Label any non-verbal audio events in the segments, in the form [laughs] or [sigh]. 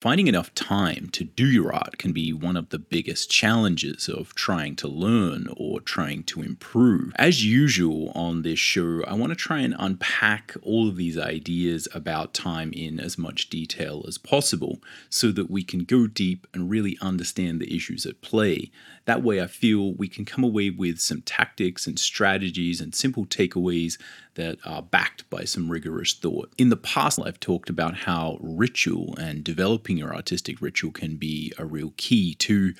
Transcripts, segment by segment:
Finding enough time to do your art can be one of the biggest challenges of trying to learn or trying to improve. As usual on this show, I want to try and unpack all of these ideas about time in as much detail as possible so that we can go deep and really understand the issues at play. That way, I feel we can come away with some tactics and strategies and simple takeaways that are backed by some rigorous thought. In the past, I've talked about how ritual and developing your artistic ritual can be a real key to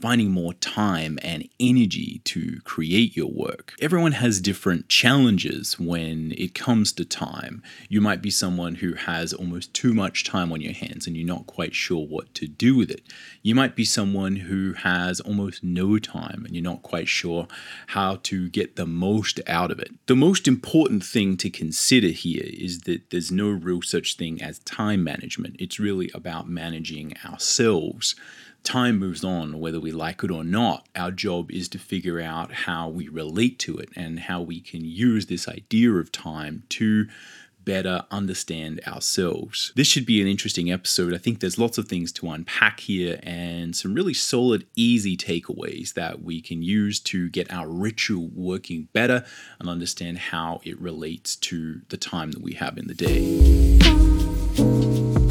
finding more time and energy to create your work. Everyone has different challenges when it comes to time. You might be someone who has almost too much time on your hands and you're not quite sure what to do with it. You might be someone who has almost no time and you're not quite sure how to get the most out of it. The most important thing to consider here is that there's no real such thing as time management. It's really about managing ourselves. Time moves on, whether we like it or not. Our job is to figure out how we relate to it and how we can use this idea of time to better understand ourselves. This should be an interesting episode. I think there's lots of things to unpack here and some really solid, easy takeaways that we can use to get our ritual working better and understand how it relates to the time that we have in the day.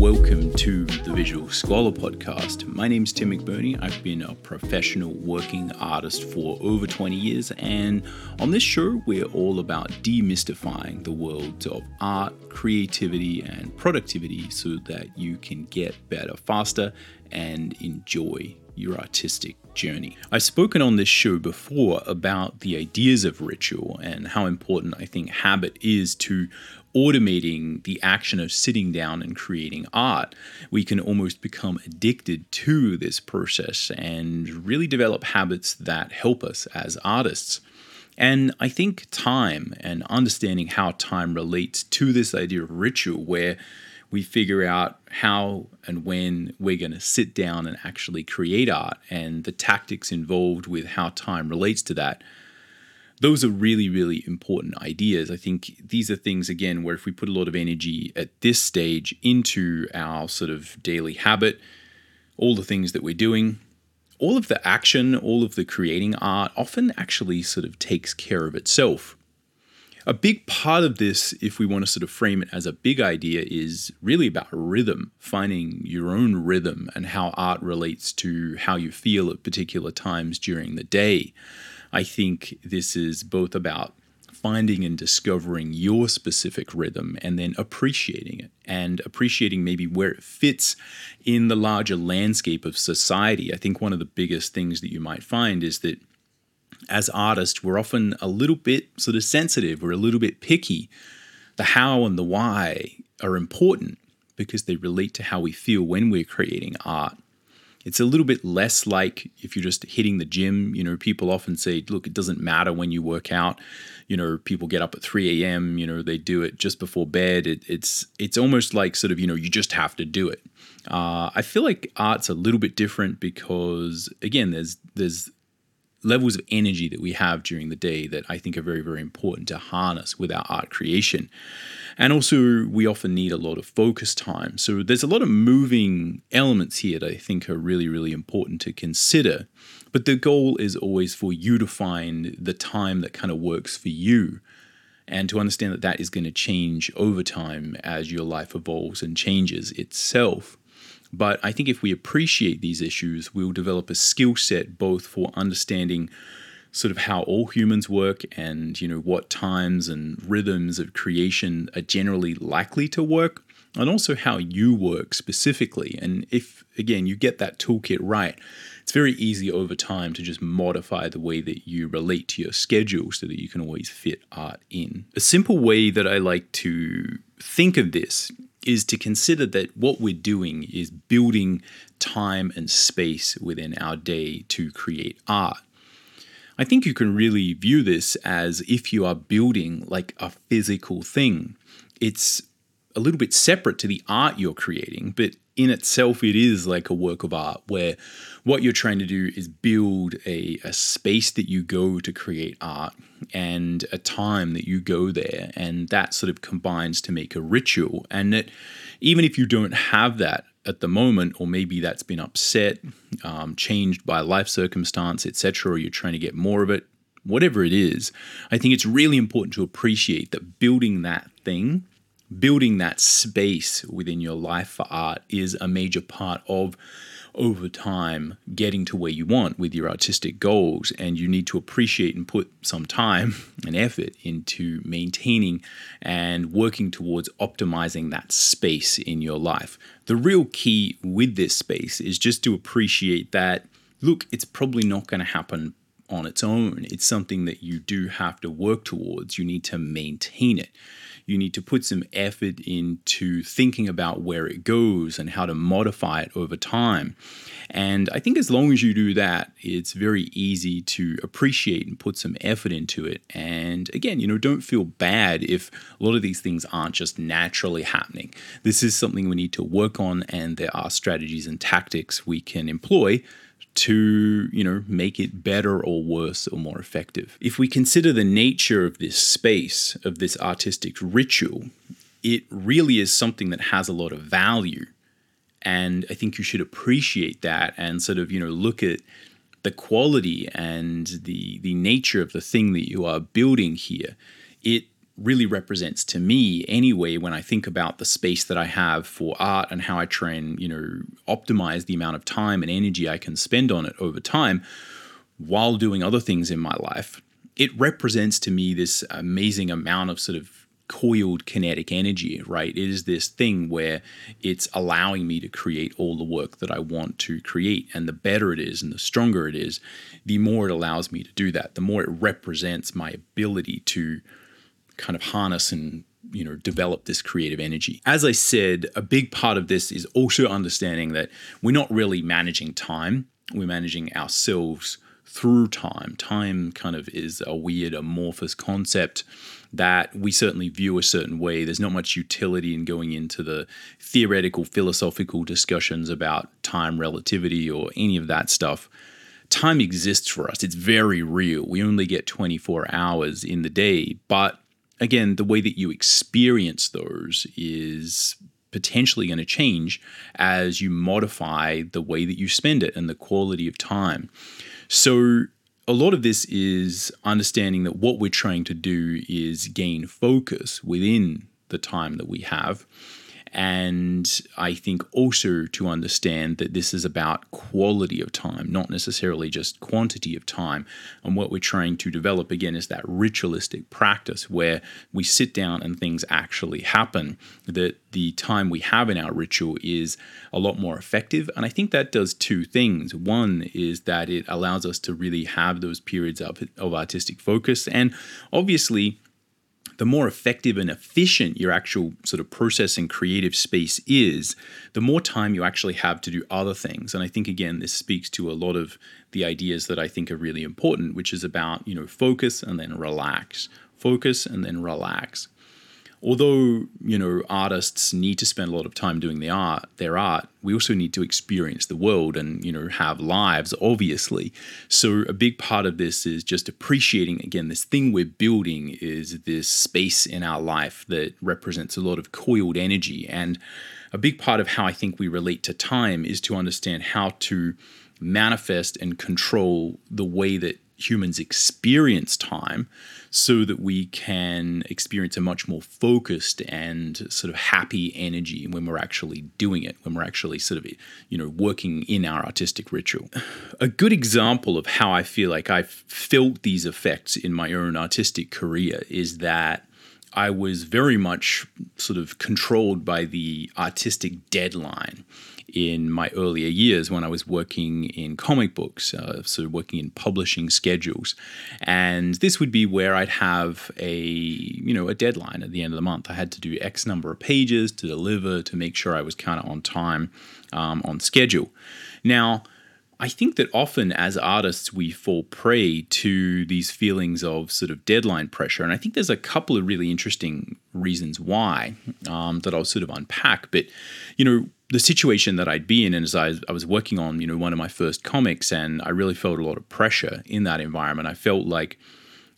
Welcome to the Visual Scholar Podcast. My name is Tim McBurnie. I've been a professional working artist for over 20 years, and on this show, we're all about demystifying the world of art, creativity, and productivity so that you can get better faster and enjoy your artistic journey. I've spoken on this show before about the ideas of ritual and how important I think habit is to automating the action of sitting down and creating art, we can almost become addicted to this process and really develop habits that help us as artists. And I think time and understanding how time relates to this idea of ritual, where we figure out how and when we're going to sit down and actually create art and the tactics involved with how time relates to that those are really, really important ideas. I think these are things, again, where if we put a lot of energy at this stage into our sort of daily habit, all the things that we're doing, all of the action, all of the creating art often actually sort of takes care of itself. A big part of this, if we want to sort of frame it as a big idea, is really about rhythm, finding your own rhythm and how art relates to how you feel at particular times during the day. I think this is both about finding and discovering your specific rhythm and then appreciating it and appreciating maybe where it fits in the larger landscape of society. I think one of the biggest things that you might find is that as artists, we're often a little bit sort of sensitive, we're a little bit picky. The how and the why are important because they relate to how we feel when we're creating art. It's a little bit less like if you're just hitting the gym. You know, people often say, look, it doesn't matter when you work out. You know, people get up at 3 a.m., you know, they do it just before bed. It, it's it's almost like sort of, you know, you just have to do it. Uh, I feel like art's a little bit different because again, there's there's levels of energy that we have during the day that I think are very, very important to harness with our art creation. And also, we often need a lot of focus time. So, there's a lot of moving elements here that I think are really, really important to consider. But the goal is always for you to find the time that kind of works for you and to understand that that is going to change over time as your life evolves and changes itself. But I think if we appreciate these issues, we'll develop a skill set both for understanding sort of how all humans work and you know what times and rhythms of creation are generally likely to work and also how you work specifically. And if again you get that toolkit right it's very easy over time to just modify the way that you relate to your schedule so that you can always fit art in. A simple way that i like to think of this is to consider that what we're doing is building time and space within our day to create art. I think you can really view this as if you are building like a physical thing. It's a little bit separate to the art you're creating, but in itself, it is like a work of art where what you're trying to do is build a, a space that you go to create art and a time that you go there. And that sort of combines to make a ritual. And it even if you don't have that at the moment, or maybe that's been upset, um, changed by life circumstance, etc., or you're trying to get more of it, whatever it is, I think it's really important to appreciate that building that thing, building that space within your life for art is a major part of over time getting to where you want with your artistic goals and you need to appreciate and put some time [laughs] and effort into maintaining and working towards optimizing that space in your life. The real key with this space is just to appreciate that look, it's probably not going to happen on its own. It's something that you do have to work towards. You need to maintain it. You need to put some effort into thinking about where it goes and how to modify it over time. And I think as long as you do that, it's very easy to appreciate and put some effort into it. And again, you know, don't feel bad if a lot of these things aren't just naturally happening. This is something we need to work on, and there are strategies and tactics we can employ to, you know, make it better or worse or more effective. If we consider the nature of this space, of this artistic ritual, it really is something that has a lot of value. And I think you should appreciate that and sort of, you know, look at the quality and the the nature of the thing that you are building here. It really represents to me anyway when I think about the space that I have for art and how I try and, you know, optimize the amount of time and energy I can spend on it over time while doing other things in my life. It represents to me this amazing amount of sort of coiled kinetic energy, right? It is this thing where it's allowing me to create all the work that I want to create. And the better it is and the stronger it is, the more it allows me to do that, the more it represents my ability to kind of harness and you know develop this creative energy. As i said a big part of this is also understanding that we're not really managing time. We're managing ourselves through time. Time kind of is a weird amorphous concept that we certainly view a certain way. There's not much utility in going into the theoretical philosophical discussions about time relativity or any of that stuff. Time exists for us. It's very real. We only get 24 hours in the day but again, the way that you experience those is potentially going to change as you modify the way that you spend it and the quality of time. So, a lot of this is understanding that what we're trying to do is gain focus within the time that we have and I think also to understand that this is about quality of time, not necessarily just quantity of time. And what we're trying to develop again is that ritualistic practice where we sit down and things actually happen, that the time we have in our ritual is a lot more effective. And I think that does two things. One is that it allows us to really have those periods of, of artistic focus. And obviously, the more effective and efficient your actual sort of process and creative space is, the more time you actually have to do other things. And I think again, this speaks to a lot of the ideas that I think are really important, which is about, you know, focus and then relax. Focus and then relax although you know artists need to spend a lot of time doing the art their art we also need to experience the world and you know have lives obviously. So a big part of this is just appreciating again this thing we're building is this space in our life that represents a lot of coiled energy. And a big part of how i think we relate to time is to understand how to manifest and control the way that humans experience time so that we can experience a much more focused and sort of happy energy when we're actually doing it, when we're actually sort of, you know, working in our artistic ritual. A good example of how I feel like I've felt these effects in my own artistic career is that I was very much sort of controlled by the artistic deadline in my earlier years when I was working in comic books, uh, so working in publishing schedules. And this would be where I'd have a, you know, a deadline at the end of the month. I had to do X number of pages to deliver to make sure I was kind of on time, um, on schedule. Now, I think that often as artists, we fall prey to these feelings of sort of deadline pressure. And I think there's a couple of really interesting reasons why um, that I'll sort of unpack. But, you know, the situation that I'd be in, and as I, I was working on, you know, one of my first comics, and I really felt a lot of pressure in that environment. I felt like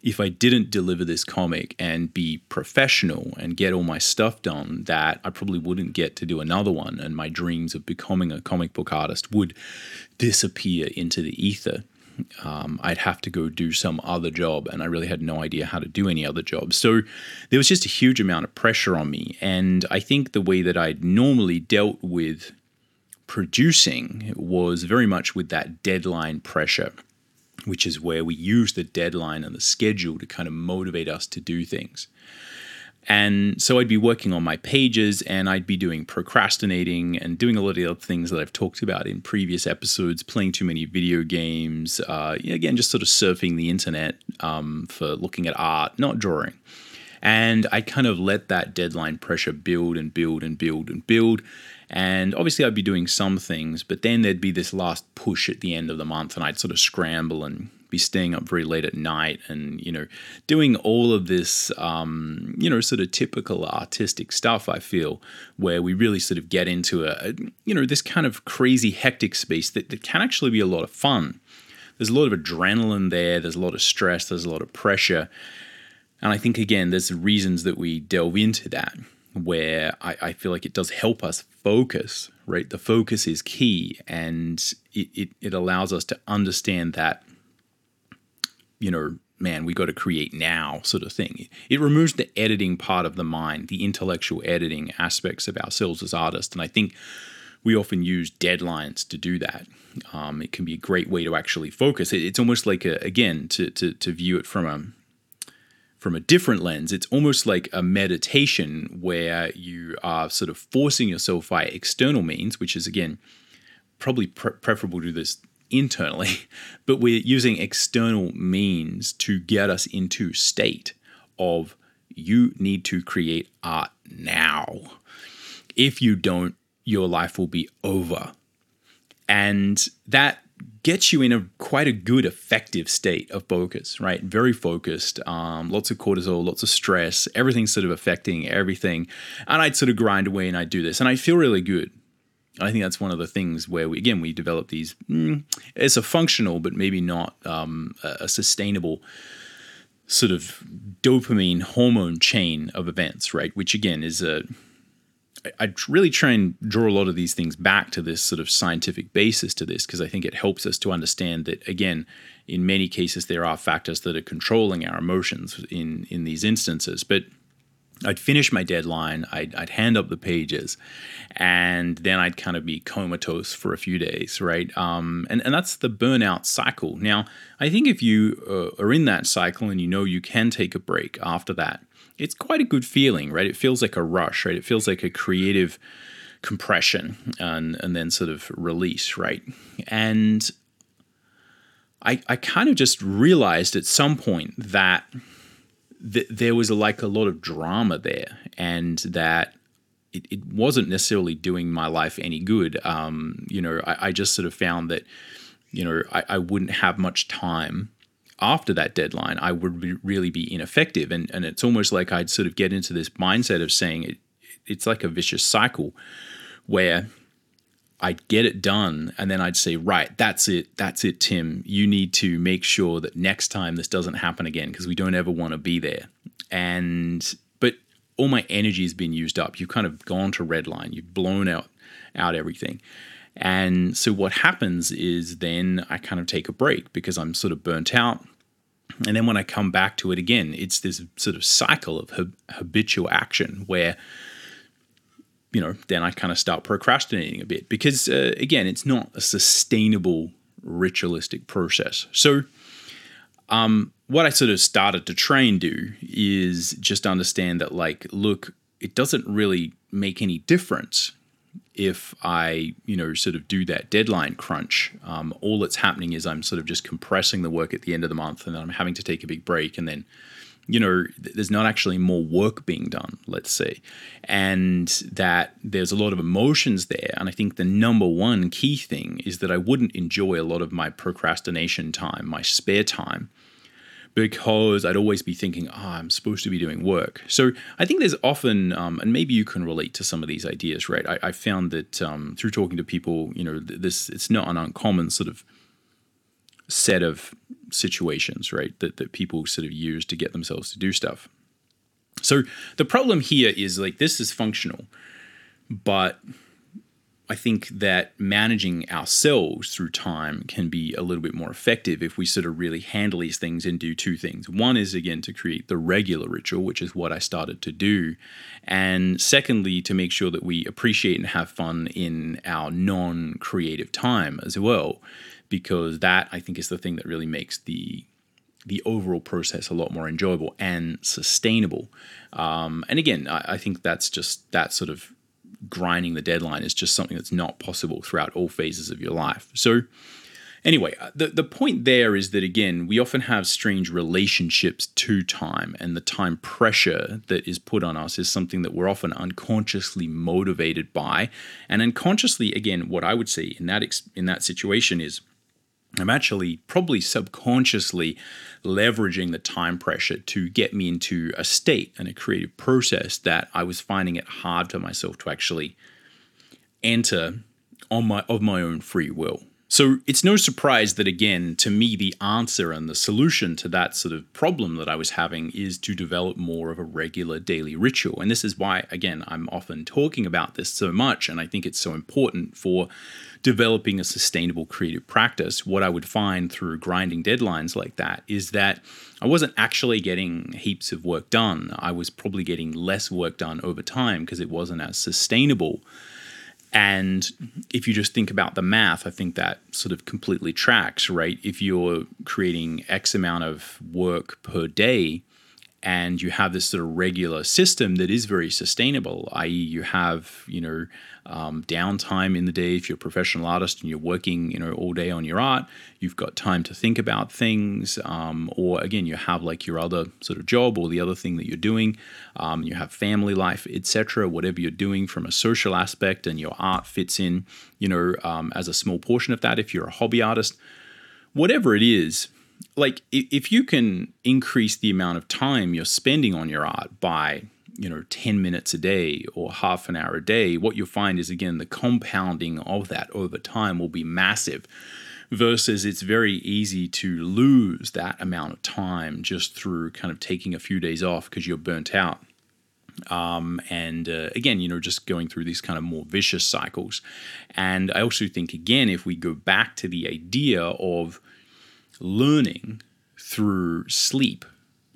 if I didn't deliver this comic and be professional and get all my stuff done, that I probably wouldn't get to do another one, and my dreams of becoming a comic book artist would disappear into the ether. Um, I'd have to go do some other job, and I really had no idea how to do any other job. So there was just a huge amount of pressure on me. And I think the way that I'd normally dealt with producing was very much with that deadline pressure which is where we use the deadline and the schedule to kind of motivate us to do things. And so I'd be working on my pages and I'd be doing procrastinating and doing a lot of the other things that I've talked about in previous episodes, playing too many video games, uh, again, just sort of surfing the internet um, for looking at art, not drawing. And I kind of let that deadline pressure build and build and build and build. And obviously, I'd be doing some things, but then there'd be this last push at the end of the month, and I'd sort of scramble and be staying up very late at night and, you know, doing all of this, um, you know, sort of typical artistic stuff, I feel, where we really sort of get into a, a you know, this kind of crazy, hectic space that, that can actually be a lot of fun. There's a lot of adrenaline there, there's a lot of stress, there's a lot of pressure. And I think, again, there's reasons that we delve into that where I, I, feel like it does help us focus, right? The focus is key and it, it, it allows us to understand that, you know, man, we got to create now sort of thing. It removes the editing part of the mind, the intellectual editing aspects of ourselves as artists. And I think we often use deadlines to do that. Um, it can be a great way to actually focus. It, it's almost like, a, again, to, to, to view it from a from a different lens, it's almost like a meditation where you are sort of forcing yourself by external means, which is again probably pre- preferable to this internally, [laughs] but we're using external means to get us into state of you need to create art now. If you don't, your life will be over. And that gets you in a quite a good effective state of focus right very focused um, lots of cortisol lots of stress everything's sort of affecting everything and i'd sort of grind away and i'd do this and i feel really good I think that's one of the things where we again we develop these. Mm, it's a functional, but maybe not um, a sustainable sort of dopamine hormone chain of events, right? Which again is a I really try and draw a lot of these things back to this sort of scientific basis to this because I think it helps us to understand that again, in many cases there are factors that are controlling our emotions in in these instances. But I'd finish my deadline, I'd, I'd hand up the pages, and then I'd kind of be comatose for a few days, right? Um, and, and that's the burnout cycle. Now, I think if you uh, are in that cycle and you know you can take a break after that, it's quite a good feeling, right? It feels like a rush, right? It feels like a creative compression and, and then sort of release, right? And I, I kind of just realized at some point that th- there was like a lot of drama there and that it, it wasn't necessarily doing my life any good. Um, you know, I, I, just sort of found that, you know, I, I wouldn't have much time after that deadline, I would be, really be ineffective. And, and it's almost like I'd sort of get into this mindset of saying it, it's like a vicious cycle where I'd get it done and then I'd say, right, that's it. That's it, Tim. You need to make sure that next time this doesn't happen again because we don't ever want to be there. And, but all my energy has been used up. You've kind of gone to red line, you've blown out, out everything. And so what happens is then I kind of take a break because I'm sort of burnt out. And then when I come back to it again, it's this sort of cycle of habitual action where, you know, then I kind of start procrastinating a bit because, uh, again, it's not a sustainable ritualistic process. So, um, what I sort of started to try and do is just understand that, like, look, it doesn't really make any difference if I, you know, sort of do that deadline crunch, um, all that's happening is I'm sort of just compressing the work at the end of the month, and then I'm having to take a big break, and then, you know, there's not actually more work being done, let's say, and that there's a lot of emotions there. And I think the number one key thing is that I wouldn't enjoy a lot of my procrastination time, my spare time, because I'd always be thinking, oh, I'm supposed to be doing work. So I think there's often, um, and maybe you can relate to some of these ideas, right? I, I found that um, through talking to people, you know, this it's not an uncommon sort of set of situations, right? That, that people sort of use to get themselves to do stuff. So the problem here is like this is functional, but I think that managing ourselves through time can be a little bit more effective if we sort of really handle these things and do two things. One is, again, to create the regular ritual, which is what I started to do. And secondly, to make sure that we appreciate and have fun in our non creative time as well, because that I think is the thing that really makes the the overall process a lot more enjoyable and sustainable. Um, and again, I, I, think that's just that sort of grinding the deadline is just something that's not possible throughout all phases of your life. So, anyway, uh, the, the point there is that, again, we often have strange relationships to time, and the time pressure that is put on us is something that we're often unconsciously motivated by. And unconsciously, again, what I would say in that, ex- in that situation is I'm actually probably subconsciously leveraging the time pressure to get me into a state and a creative process that I was finding it hard for myself to actually enter on my of my own free will. So it's no surprise that, again, to me, the answer and the solution to that sort of problem that I was having is to develop more of a regular daily ritual. And this is why, again, I'm often talking about this so much. And I think it's so important for developing a sustainable creative practice. What I would find through grinding deadlines like that is that I wasn't actually getting heaps of work done. I was probably getting less work done over time because it wasn't as sustainable and if you just think about the math, I think that sort of completely tracks, right? If you're creating X amount of work per day, and you have this sort of regular system that is very sustainable, i.e., you have you know um, downtime in the day if you're a professional artist and you're working you know all day on your art, you've got time to think about things, um, or again you have like your other sort of job or the other thing that you're doing, um, you have family life, etc. Whatever you're doing from a social aspect, and your art fits in, you know, um, as a small portion of that. If you're a hobby artist, whatever it is like if you can increase the amount of time you're spending on your art by you know 10 minutes a day or half an hour a day what you'll find is again the compounding of that over time will be massive versus it's very easy to lose that amount of time just through kind of taking a few days off because you're burnt out um, and uh, again, you know, just going through these kind of more vicious cycles. And I also think, again, if we go back to the idea of learning through sleep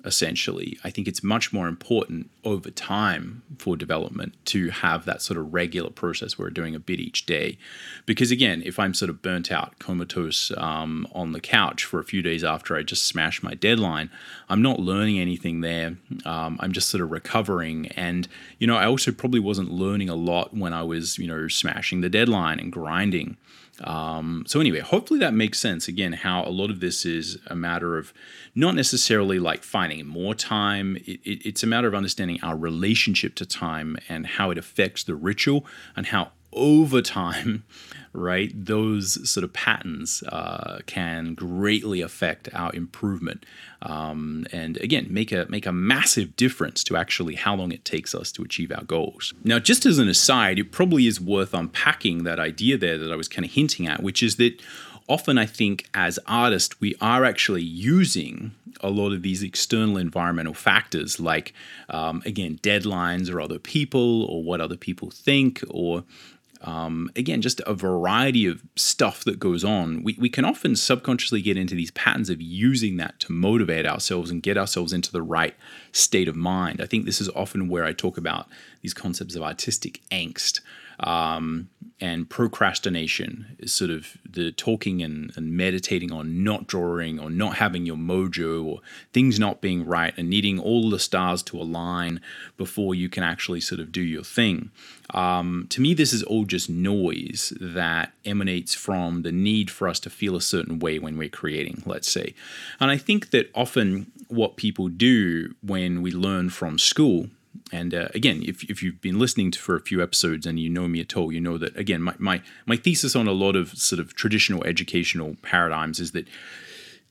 essentially i think it's much more important over time for development to have that sort of regular process where we're doing a bit each day. Because again if i'm sort of burnt out comatose um, on the couch for a few days after i just smashed my deadline i'm not learning anything there. Um, i'm just sort of recovering. And you know i also probably wasn't learning a lot when i was you know smashing the deadline and grinding um, so anyway, hopefully that makes sense. Again, how a lot of this is a matter of not necessarily like finding more time. It, it, it's a matter of understanding our relationship to time and how it affects the ritual and how over time, [laughs] right, those sort of patterns uh, can greatly affect our improvement, um, and again, make a make a massive difference to actually how long it takes us to achieve our goals. Now, just as an aside, it probably is worth unpacking that idea there that I was kind of hinting at, which is that often I think as artists, we are actually using a lot of these external environmental factors, like, um, again, deadlines or other people or what other people think or um, again, just a variety of stuff that goes on. We, we can often subconsciously get into these patterns of using that to motivate ourselves and get ourselves into the right state of mind. I think this is often where I talk about these concepts of artistic angst. Um, and procrastination is sort of the talking and, and, meditating on not drawing or not having your mojo or things not being right and needing all the stars to align before you can actually sort of do your thing. Um, to me, this is all just noise that emanates from the need for us to feel a certain way when we're creating, let's say. And I think that often what people do when we learn from school and uh, again, if, if you've been listening to for a few episodes and you know me at all, you know that again, my, my my thesis on a lot of sort of traditional educational paradigms is that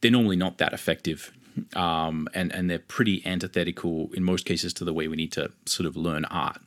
they're normally not that effective, um, and and they're pretty antithetical in most cases to the way we need to sort of learn art.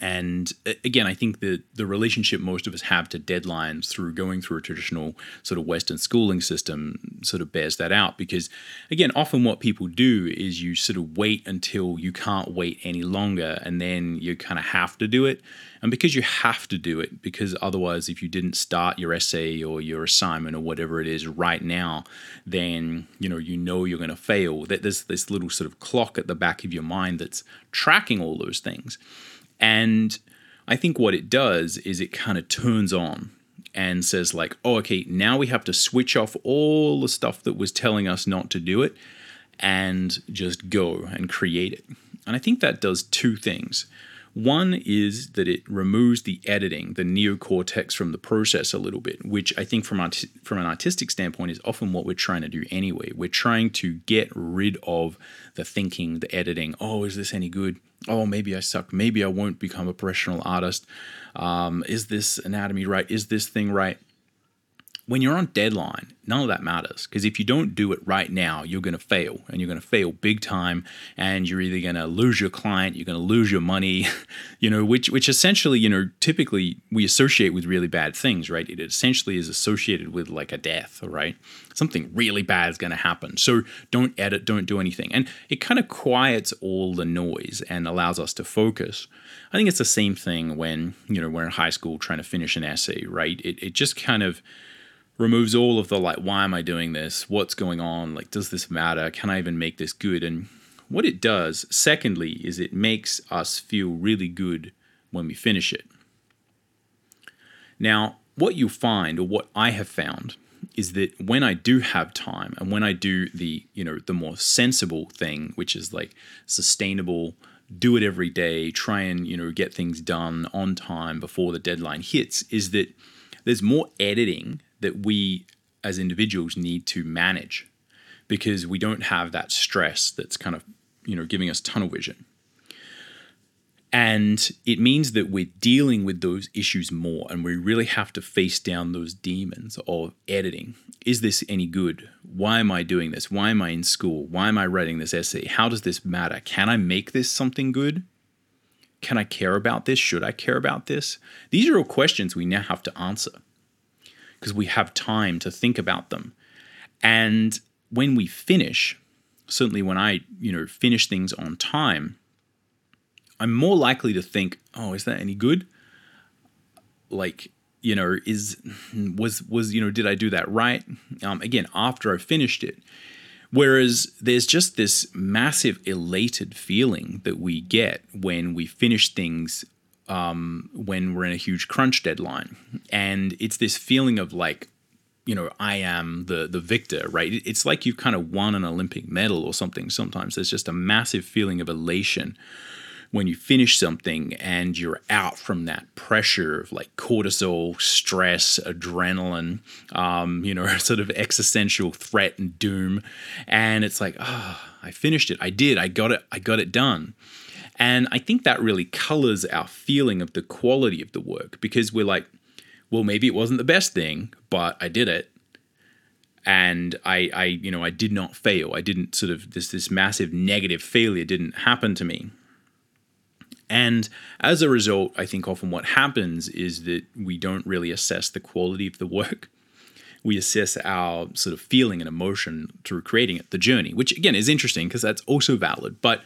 And uh, again, I think that the relationship most of us have to deadlines through going through a traditional sort of Western schooling system sort of bears that out. Because again, often what people do is you sort of wait until you can't wait any longer, and then you kind of have to do it. And because you have to do it, because otherwise, if you didn't start your essay or your assignment or whatever it is right now, then you know you know you're going to fail. That there's this little sort of clock at the back of your mind that's tracking all those things. And I think what it does is it kind of turns on and says, like, oh, okay, now we have to switch off all the stuff that was telling us not to do it and just go and create it. And I think that does two things. One is that it removes the editing, the neocortex from the process a little bit, which I think from, art- from an artistic standpoint is often what we're trying to do anyway. We're trying to get rid of the thinking, the editing. Oh, is this any good? Oh, maybe I suck. Maybe I won't become a professional artist. Um, is this anatomy right? Is this thing right? When you're on deadline, none of that matters because if you don't do it right now, you're going to fail and you're going to fail big time and you're either going to lose your client, you're going to lose your money, [laughs] you know, which which essentially, you know, typically we associate with really bad things, right? It essentially is associated with like a death, right? Something really bad is going to happen. So don't edit, don't do anything. And it kind of quiets all the noise and allows us to focus. I think it's the same thing when, you know, we're in high school trying to finish an essay, right? It it just kind of removes all of the like why am i doing this? What's going on? Like does this matter? Can i even make this good? And what it does secondly is it makes us feel really good when we finish it. Now what you find or what i have found is that when i do have time and when i do the you know the more sensible thing which is like sustainable do it every day try and you know get things done on time before the deadline hits is that there's more editing that we as individuals need to manage because we don't have that stress that's kind of you know giving us tunnel vision. And it means that we're dealing with those issues more and we really have to face down those demons of editing. Is this any good? Why am i doing this? Why am i in school? Why am i writing this essay? How does this matter? Can i make this something good? Can i care about this? Should i care about this? These are all questions we now have to answer because we have time to think about them. And when we finish, certainly when I, you know, finish things on time, I'm more likely to think, "Oh, is that any good?" Like, you know, is was was you know, did I do that right? Um, again, after I finished it. Whereas there's just this massive elated feeling that we get when we finish things um, when we're in a huge crunch deadline, and it's this feeling of like, you know, I am the the victor, right? It's like you've kind of won an Olympic medal or something. Sometimes there's just a massive feeling of elation when you finish something and you're out from that pressure of like cortisol, stress, adrenaline, um, you know, [laughs] sort of existential threat and doom. And it's like, oh, I finished it. I did. I got it. I got it done. And I think that really colors our feeling of the quality of the work because we're like, well, maybe it wasn't the best thing, but I did it. And I, I, you know, I did not fail. I didn't sort of this this massive negative failure didn't happen to me. And as a result, I think often what happens is that we don't really assess the quality of the work. We assess our sort of feeling and emotion through creating it, the journey, which again is interesting because that's also valid. But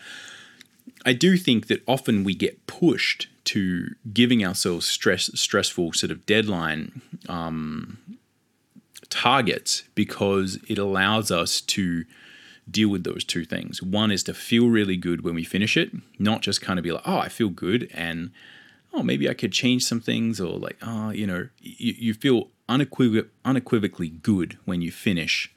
I do think that often we get pushed to giving ourselves stress, stressful sort of deadline um, targets because it allows us to deal with those two things. One is to feel really good when we finish it, not just kind of be like, oh, I feel good and oh, maybe I could change some things or like, oh, you know, you, you feel unequivoc- unequivocally good when you finish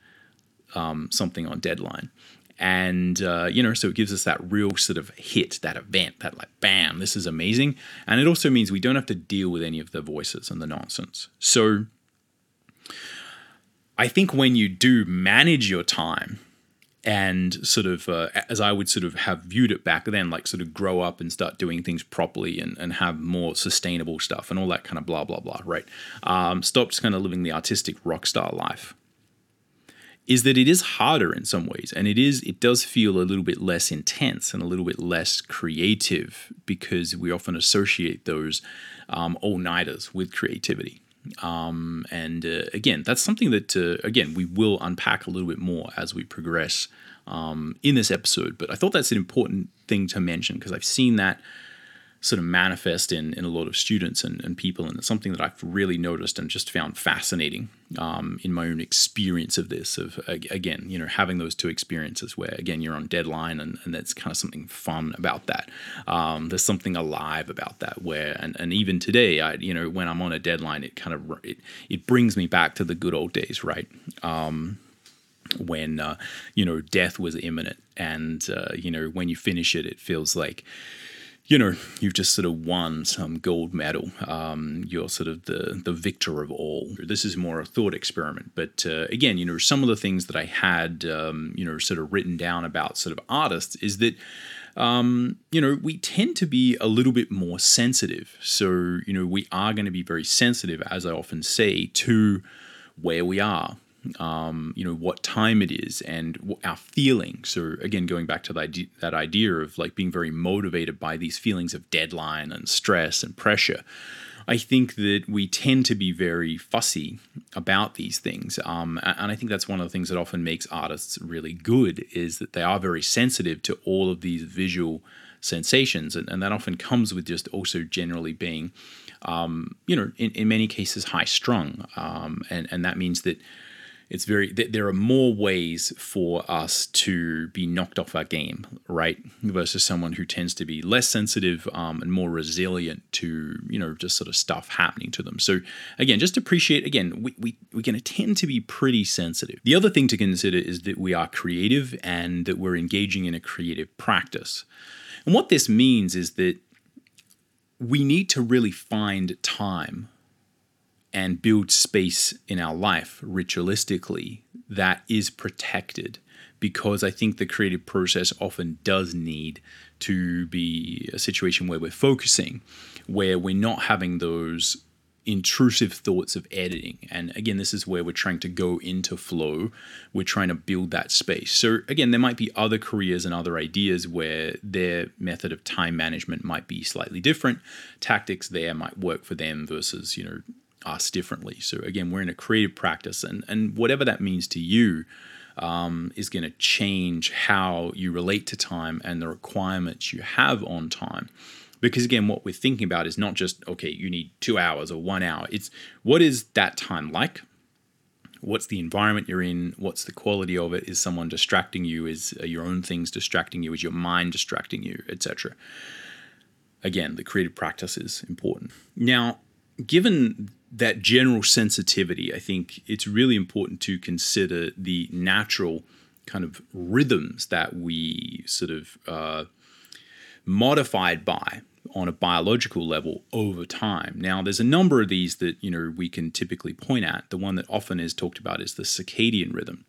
um, something on deadline and uh, you know so it gives us that real sort of hit that event that like bam this is amazing. And it also means we don't have to deal with any of the voices and the nonsense. So i think when you do manage your time and sort of uh, as i would sort of have viewed it back then like sort of grow up and start doing things properly and, and have more sustainable stuff and all that kind of blah blah blah right? Um, stop just kind of living the artistic rock star life is that it is harder in some ways and it is it does feel a little bit less intense and a little bit less creative because we often associate those um, all-nighters with creativity. Um, and uh, again that's something that uh, again we will unpack a little bit more as we progress um, in this episode but i thought that's an important thing to mention because i've seen that sort of manifest in, in a lot of students and, and people. And it's something that I've really noticed and just found fascinating um, in my own experience of this, of again, you know, having those two experiences where, again, you're on deadline and, and that's kind of something fun about that. Um, there's something alive about that where, and, and even today, I, you know, when I'm on a deadline, it kind of, it, it brings me back to the good old days, right? Um, when uh, you know death was imminent and uh, you know when you finish it it feels like you know, you've just sort of won some gold medal. Um, you're sort of the the victor of all. This is more a thought experiment, but uh, again, you know, some of the things that I had, um, you know, sort of written down about sort of artists is that. Um, you know, we tend to be a little bit more sensitive. So, you know, we are going to be very sensitive, as I often say, to where we are, um, you know what time it is and our feelings. So again going back to that idea, that idea of like being very motivated by these feelings of deadline and stress and pressure I think that we tend to be very fussy about these things, um, and I think that's one of the things that often makes artists really good is that they are very sensitive to all of these visual sensations, and, and that often comes with just also generally being, um, you know, in, in many cases high strung, um, and and that means that it's very there are more ways for us to be knocked off our game right versus someone who tends to be less sensitive um, and more resilient to you know just sort of stuff happening to them. So again just appreciate again we, we, going to tend to be pretty sensitive. The other thing to consider is that we are creative and that we're engaging in a creative practice. And what this means is that we need to really find time and build space in our life ritualistically that is protected because I think the creative process often does need to be a situation where we're focusing, where we're not having those intrusive thoughts of editing. And again, this is where we're trying to go into flow. We're trying to build that space. So, again, there might be other careers and other ideas where their method of time management might be slightly different. Tactics there might work for them versus, you know, us differently. So again, we're in a creative practice, and and whatever that means to you. Um, is going to change how you relate to time and the requirements you have on time. Because again, what we're thinking about is not just, okay, you need two hours or one hour. It's what is that time like? What's the environment you're in? What's the quality of it? Is someone distracting you? Is your own things distracting you? Is your mind distracting you, etc.? Again, the creative practice is important. Now, given that general sensitivity, I think it's really important to consider the natural kind of rhythms that we sort of uh, modified by on a biological level over time. Now, there's a number of these that you know we can typically point at. The one that often is talked about is the circadian rhythm.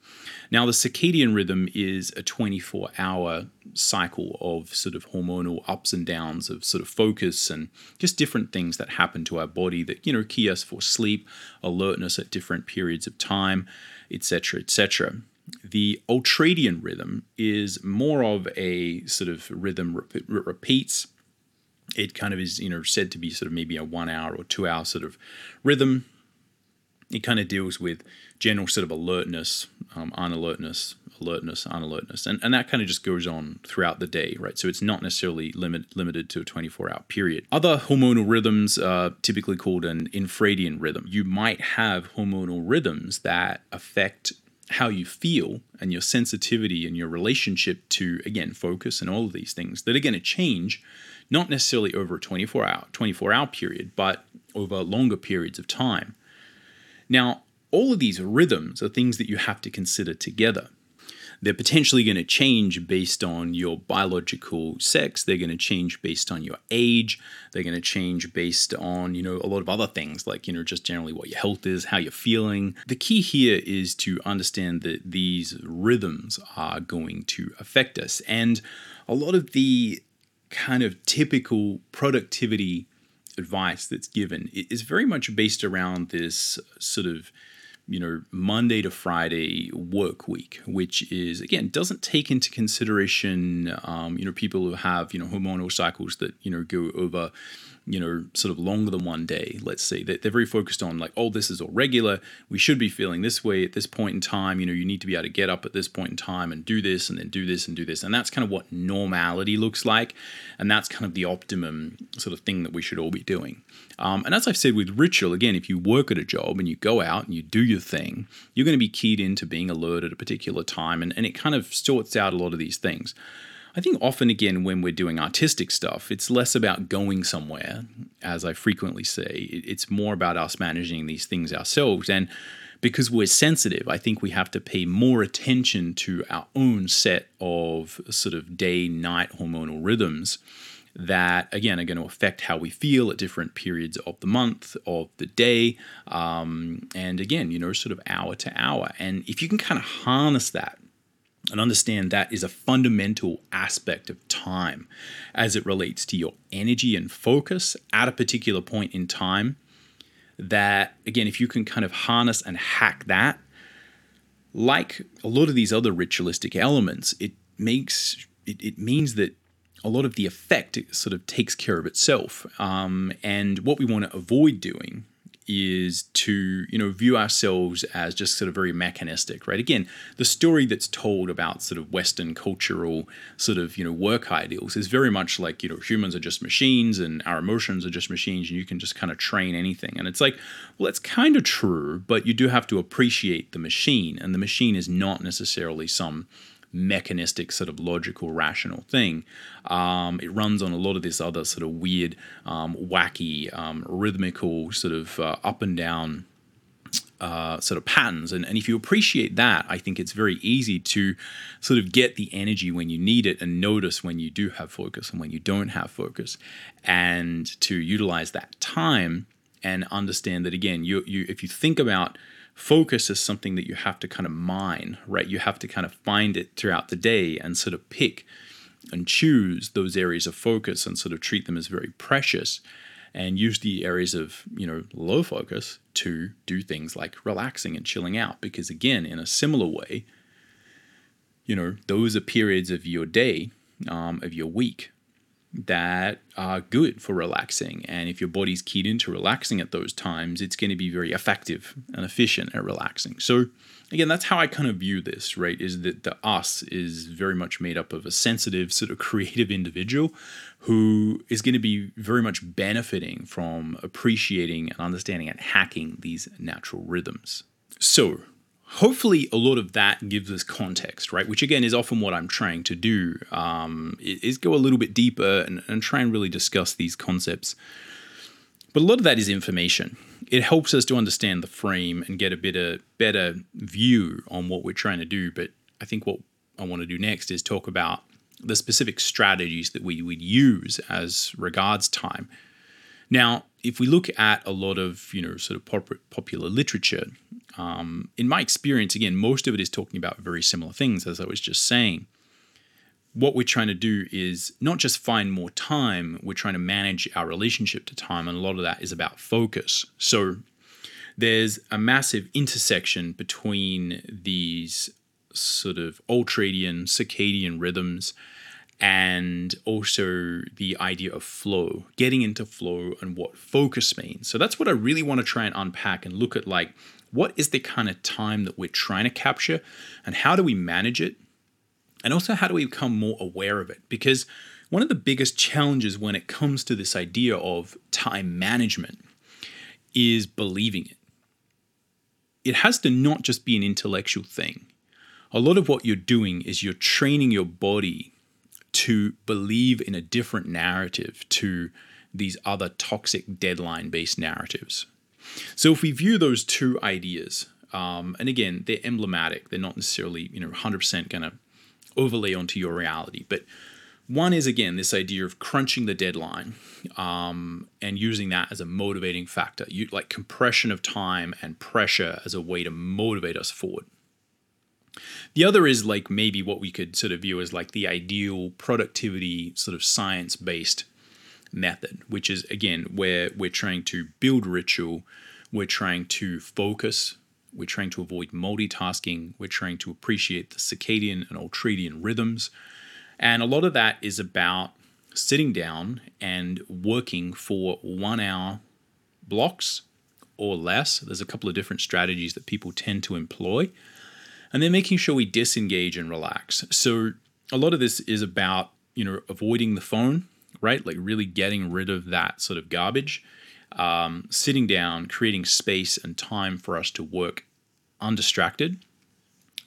Now, the circadian rhythm is a 24-hour cycle of sort of hormonal ups and downs of sort of focus and just different things that happen to our body that you know key us for sleep, alertness at different periods of time, etc., etc. The ultradian rhythm is more of a sort of rhythm that repeats it kind of is you know said to be sort of maybe a one hour or two hour sort of rhythm. It kind of deals with general sort of alertness um, unalertness alertness unalertness and, and that kind of just goes on throughout the day right? So it's not necessarily limit, limited to a 24 hour period. Other hormonal rhythms are typically called an infradian rhythm. You might have hormonal rhythms that affect how you feel and your sensitivity and your relationship to again focus and all of these things that are going to change not necessarily over a 24 hour 24 hour period, but over longer periods of time. Now, all of these rhythms are things that you have to consider together. They're potentially going to change based on your biological sex. They're going to change based on your age. They're going to change based on, you know, a lot of other things like, you know, just generally what your health is, how you're feeling. The key here is to understand that these rhythms are going to affect us. And a lot of the kind of typical productivity advice that's given is very much based around this sort of you know, Monday to Friday work week, which is again doesn't take into consideration, um, you know, people who have you know hormonal cycles that you know go over you know, sort of longer than one day, let's say, that they're very focused on like, oh, this is all regular. We should be feeling this way at this point in time. You know, you need to be able to get up at this point in time and do this and then do this and do this. And that's kind of what normality looks like. And that's kind of the optimum sort of thing that we should all be doing. Um, and as I've said with ritual, again, if you work at a job and you go out and you do your thing, you're going to be keyed into being alert at a particular time. And, and it kind of sorts out a lot of these things. I think often, again, when we're doing artistic stuff, it's less about going somewhere, as I frequently say. It's more about us managing these things ourselves. And because we're sensitive, I think we have to pay more attention to our own set of sort of day night hormonal rhythms that, again, are going to affect how we feel at different periods of the month, of the day, um, and again, you know, sort of hour to hour. And if you can kind of harness that and understand that is a fundamental aspect of time as it relates to your energy and focus at a particular point in time. That, again, if you can kind of harness and hack that, like a lot of these other ritualistic elements, it makes it, it means that a lot of the effect sort of takes care of itself. Um, and what we want to avoid doing is to you know view ourselves as just sort of very mechanistic right? Again the story that's told about sort of western cultural sort of you know work ideals is very much like you know humans are just machines and our emotions are just machines and you can just kind of train anything. And it's like well that's kind of true but you do have to appreciate the machine and the machine is not necessarily some mechanistic, sort of logical, rational thing. Um, it runs on a lot of this other sort of weird, um, wacky, um, rhythmical, sort of uh, up and down. Uh, sort of patterns. And, and if you appreciate that, I think it's very easy to sort of get the energy when you need it and notice when you do have focus and when you don't have focus, and to utilize that time and understand that again, you, you if you think about focus is something that you have to kind of mine, right? You have to kind of find it throughout the day and sort of pick and choose those areas of focus and sort of treat them as very precious and use the areas of, you know, low focus to do things like relaxing and chilling out because again, in a similar way, you know, those are periods of your day, um, of your week that are good for relaxing. And if your body's keyed into relaxing at those times, it's going to be very effective and efficient at relaxing. So, again, that's how I kind of view this, right? Is that the us is very much made up of a sensitive, sort of [laughs] creative individual who is going to be very much benefiting from appreciating and understanding and hacking these natural rhythms. So, hopefully a lot of that gives us context right? Which again is often what i'm trying to do um, is go a little bit deeper and, and try and really discuss these concepts. But a lot of that is information. It helps us to understand the frame and get a better better view on what we're trying to do. But i think what i want to do next is talk about the specific strategies that we would use as regards time. Now if we look at a lot of you know sort of pop- popular literature, um, in my experience, again, most of it is talking about very similar things, as I was just saying. What we're trying to do is not just find more time, we're trying to manage our relationship to time, and a lot of that is about focus. So there's a massive intersection between these sort of ultradian circadian rhythms and also the idea of flow, getting into flow and what focus means. So that's what I really want to try and unpack and look at like what is the kind of time that we're trying to capture and how do we manage it? And also how do we become more aware of it? Because one of the biggest challenges when it comes to this idea of time management is believing it. It has to not just be an intellectual thing. A lot of what you're doing is you're training your body to believe in a different narrative to these other toxic deadline based narratives. So if we view those two ideas, um, and again, they're emblematic, they're not necessarily you know 100% going to overlay onto your reality, but one is again this idea of crunching the deadline um, and using that as a motivating factor, you, like compression of time and pressure as a way to motivate us forward. The other is like maybe what we could sort of view as like the ideal productivity sort of science based method, which is again where we're trying to build ritual, we're trying to focus, We're trying to avoid multitasking. We're trying to appreciate the circadian and ultradian rhythms. And a lot of that is about sitting down and working for one hour blocks or less. There's a couple of different strategies that people tend to employ. And then making sure we disengage and relax. So a lot of this is about, you know, avoiding the phone, right? Like really getting rid of that sort of garbage. Um, sitting down, creating space and time for us to work undistracted,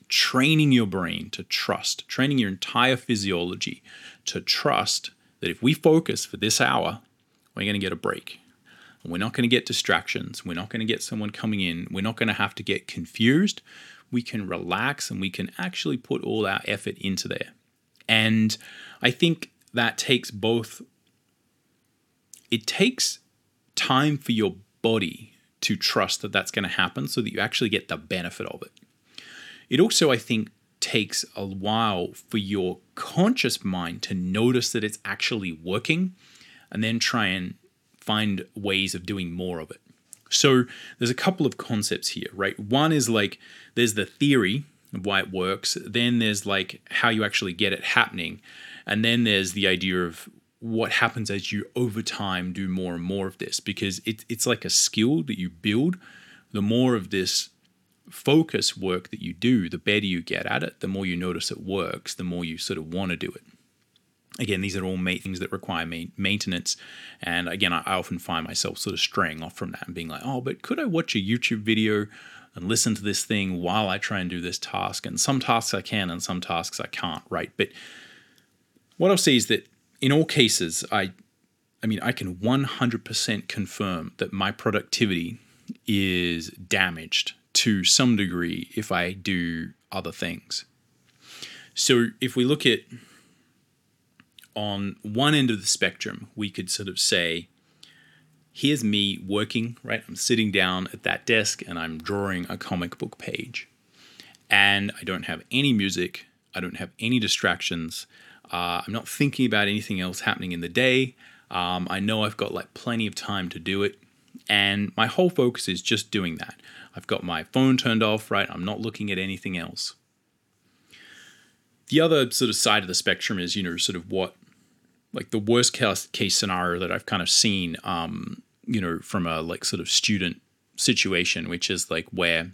training your brain to trust, training your entire physiology to trust that if we focus for this hour, we're going to get a break. We're not going to get distractions. We're not going to get someone coming in. We're not going to have to get confused. We can relax and we can actually put all our effort into there. And I think that takes both, it takes time for your body to trust that that's going to happen so that you actually get the benefit of it. It also, I think, takes a while for your conscious mind to notice that it's actually working and then try and find ways of doing more of it. So there's a couple of concepts here, right? One is like there's the theory of why it works, then there's like how you actually get it happening, and then there's the idea of what happens as you over time do more and more of this because it, it's like a skill that you build. The more of this focus work that you do, the better you get at it, the more you notice it works, the more you sort of want to do it. Again, these are all things that require maintenance. And again, I often find myself sort of straying off from that and being like, oh, but could I watch a YouTube video and listen to this thing while I try and do this task? And some tasks I can and some tasks I can't, right? But what I'll say is that in all cases, I, I mean, I can 100% confirm that my productivity is damaged to some degree if I do other things. So if we look at on one end of the spectrum, we could sort of say, here's me working, right? I'm sitting down at that desk and I'm drawing a comic book page. And I don't have any music, I don't have any distractions. Uh, I'm not thinking about anything else happening in the day. Um, I know I've got like plenty of time to do it. And my whole focus is just doing that. I've got my phone turned off, right? I'm not looking at anything else. The other sort of side of the spectrum is, you know, sort of what like the worst case, scenario that I've kind of seen, um, you know, from a like sort of student situation, which is like where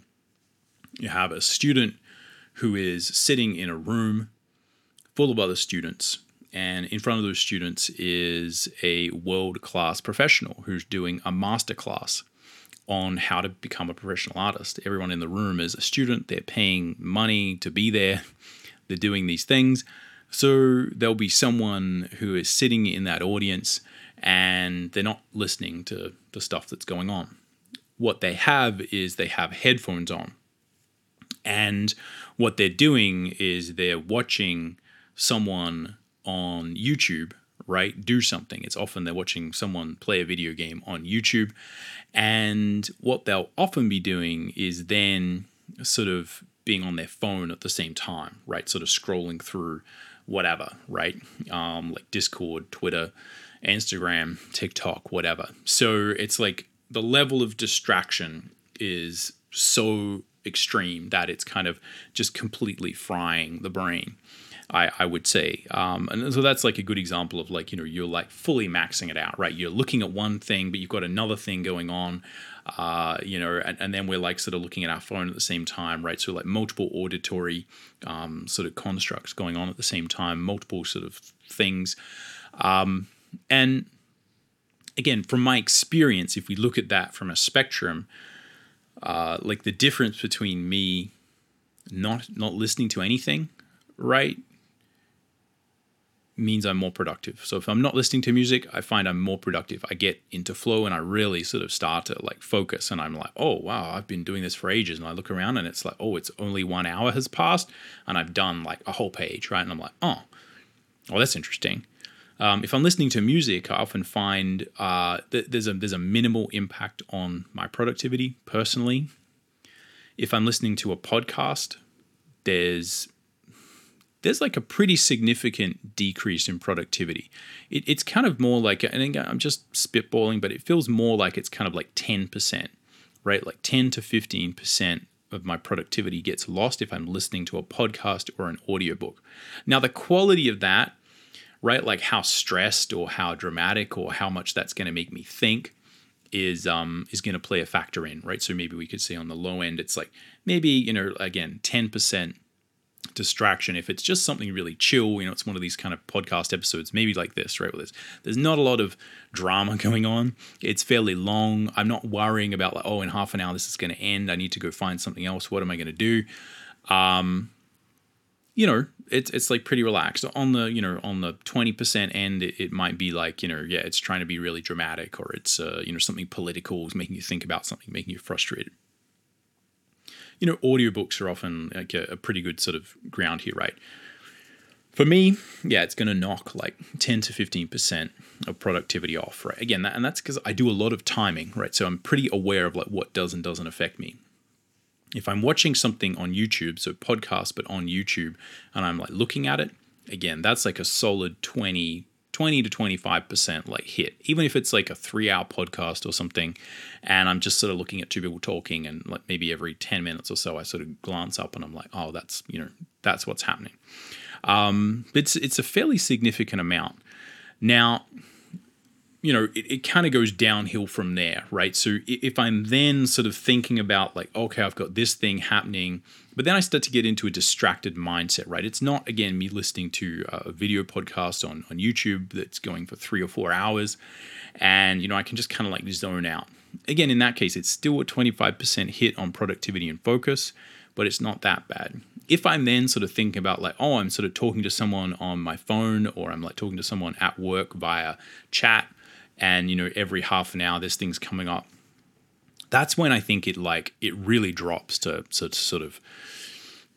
you have a student who is sitting in a room full of other students, and in front of those students is a world class professional who's doing a master class on how to become a professional artist. Everyone in the room is a student, they're paying money to be there, [laughs] they're doing these things. So there'll be someone who is sitting in that audience and they're not listening to the stuff that's going on. What they have is they have headphones on. And what they're doing is they're watching someone on YouTube, right, do something. It's often they're watching someone play a video game on YouTube. And what they'll often be doing is then sort of being on their phone at the same time, right? Sort of scrolling through whatever, right? Um, like Discord, Twitter, Instagram, TikTok, whatever. So it's like the level of distraction is so extreme that it's kind of just completely frying the brain. I, I would say. Um, and so that's like a good example of like, you know, you're like fully maxing it out, right? You're looking at one thing, but you've got another thing going on, uh, you know, and, and then we're like sort of looking at our phone at the same time, right? So like multiple auditory um, sort of constructs going on at the same time, multiple sort of things. Um, and again, from my experience, if we look at that from a spectrum, uh, like the difference between me not not listening to anything, right, means I'm more productive. So if I'm not listening to music, I find I'm more productive. I get into flow and I really sort of start to like focus and I'm like, oh wow, I've been doing this for ages. And I look around and it's like, oh, it's only one hour has passed and I've done like a whole page, right? And I'm like, oh, well, that's interesting. Um, if I'm listening to music, I often find uh, that there's a there's a minimal impact on my productivity personally. If I'm listening to a podcast, there's there's like a pretty significant decrease in productivity. It, it's kind of more like, and I'm just spitballing, but it feels more like it's kind of like 10%, right? Like 10 to 15% of my productivity gets lost if I'm listening to a podcast or an audiobook. Now, the quality of that, right, like how stressed or how dramatic or how much that's going to make me think, is um, is going to play a factor in, right? So maybe we could say on the low end, it's like maybe you know again ten percent distraction. If it's just something really chill you know it's one of these kind of podcast episodes maybe like this right there's there's not a lot of drama [laughs] going on. It's fairly long. I'm not worrying about like oh in half an hour this is going to end. I need to go find something else. What am i going to do? Um you know it's it's like pretty relaxed. On the you know on the 20% end it, it might be like you know yeah it's trying to be really dramatic or it's uh, you know something political is making you think about something making you frustrated you know, audiobooks are often like a, a pretty good sort of ground here, right? For me, yeah, it's going to knock like 10 to 15% of productivity off, right? Again, that, and that's because I do a lot of timing, right? So I'm pretty aware of like what does and doesn't affect me. If I'm watching something on YouTube, so podcast, but on YouTube, and I'm like looking at it, again, that's like a solid 20, 20 to 25% like hit, even if it's like a three hour podcast or something. And I'm just sort of looking at two people talking, and like maybe every 10 minutes or so, I sort of glance up and I'm like, oh, that's, you know, that's what's happening. Um, it's, it's a fairly significant amount. Now, you know, it, it kind of goes downhill from there, right? So if I'm then sort of thinking about like, okay, I've got this thing happening, but then I start to get into a distracted mindset, right? It's not, again, me listening to a video podcast on, on YouTube that's going for three or four hours. And, you know, I can just kind of like zone out. Again, in that case, it's still a 25% hit on productivity and focus, but it's not that bad. If I'm then sort of thinking about like, oh, I'm sort of talking to someone on my phone or I'm like talking to someone at work via chat, and, you know, every half an hour this thing's coming up that's when I think it like it really drops to, sort of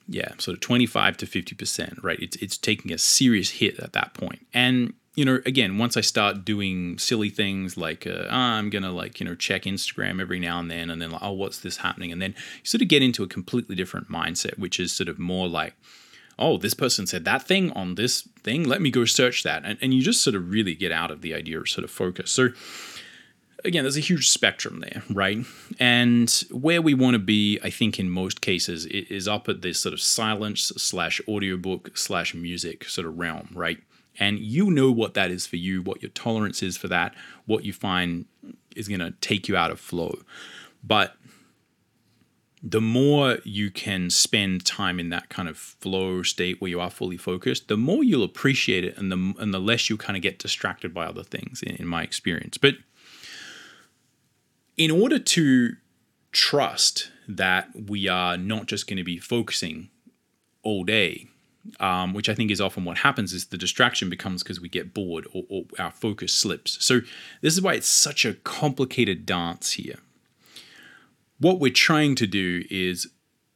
yeah, sort of 25 to 50%, right? It's it's taking a serious hit at that point. And you know, again, once I start doing silly things like uh, oh, I'm gonna like you know check Instagram every now and then, and then like oh, what's this happening? And then you sort of get into a completely different mindset, which is sort of more like oh, this person said that thing on this thing. Let me go search that, and and you just sort of really get out of the idea of sort of focus. So again, there's a huge spectrum there, right? And where we want to be, I think, in most cases, is up at this sort of silence slash audiobook slash music sort of realm, right? And you know what that is for you, what your tolerance is for that, what you find is going to take you out of flow. But the more you can spend time in that kind of flow state where you are fully focused, the more you'll appreciate it and the and the less you kind of get distracted by other things in, in my experience. But in order to trust that we are not just going to be focusing all day, um, which I think is often what happens, is the distraction becomes because we get bored or, or our focus slips. So, this is why it's such a complicated dance here. What we're trying to do is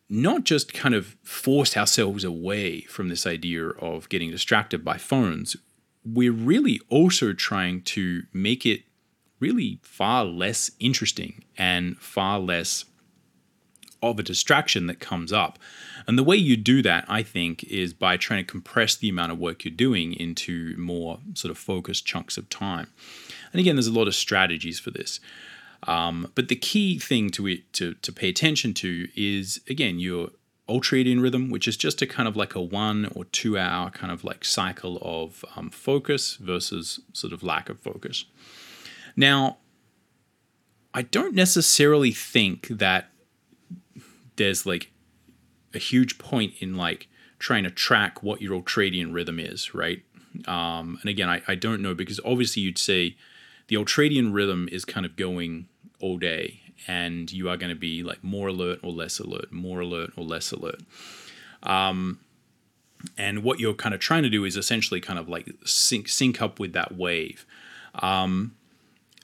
not just kind of force ourselves away from this idea of getting distracted by phones, we're really also trying to make it really far less interesting and far less of a distraction that comes up. And the way you do that, I think, is by trying to compress the amount of work you're doing into more sort of focused chunks of time. And again, there's a lot of strategies for this. Um, but the key thing to it to, to pay attention to is again your ultradian rhythm, which is just a kind of like a one or two hour kind of like cycle of um, focus versus sort of lack of focus. Now, I don't necessarily think that there's like a huge point in like trying to track what your ultradian rhythm is, right? Um, and again, I, I don't know because obviously you'd say the ultradian rhythm is kind of going all day and you are going to be like more alert or less alert, more alert or less alert. Um, and what you're kind of trying to do is essentially kind of like sync, sync up with that wave. Um,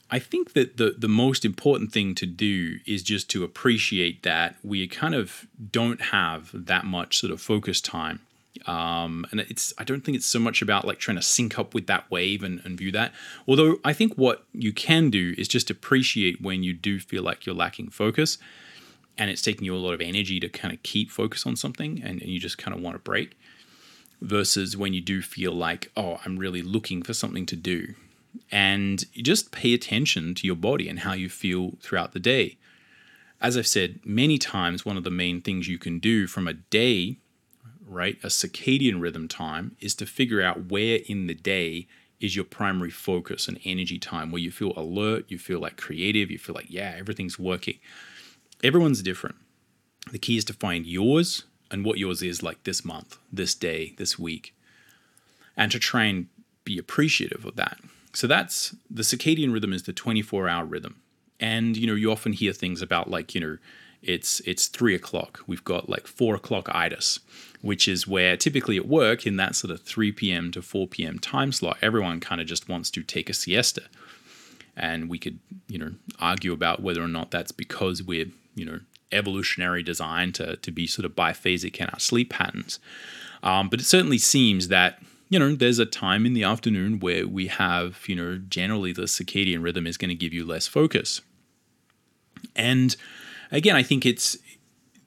I think that the the most important thing to do is just to appreciate that we kind of don't have that much sort of focus time. Um, and it's I don't think it's so much about like trying to sync up with that wave and, and view that. Although I think what you can do is just appreciate when you do feel like you're lacking focus and it's taking you a lot of energy to kind of keep focus on something and, and you just kind of want to break versus when you do feel like, oh, I'm really looking for something to do and just pay attention to your body and how you feel throughout the day. as I've said many times, one of the main things you can do from a day, right, a circadian rhythm time, is to figure out where in the day is your primary focus and energy time, where you feel alert, you feel like creative, you feel like, yeah, everything's working. Everyone's different. The key is to find yours and what yours is like this month, this day, this week, and to try and be appreciative of that. So that's the circadian rhythm is the 24 hour rhythm. And, you know, you often hear things about like, you know, it's it's three o'clock. We've got like four o'clock itis, which is where typically at work in that sort of 3 p.m. to 4 p.m. time slot, everyone kind of just wants to take a siesta. And we could, you know, argue about whether or not that's because we're, you know, evolutionary designed to, to be sort of biphasic in our sleep patterns. Um, but it certainly seems that, you know, there's a time in the afternoon where we have, you know, generally the circadian rhythm is going to give you less focus. And again, I think it's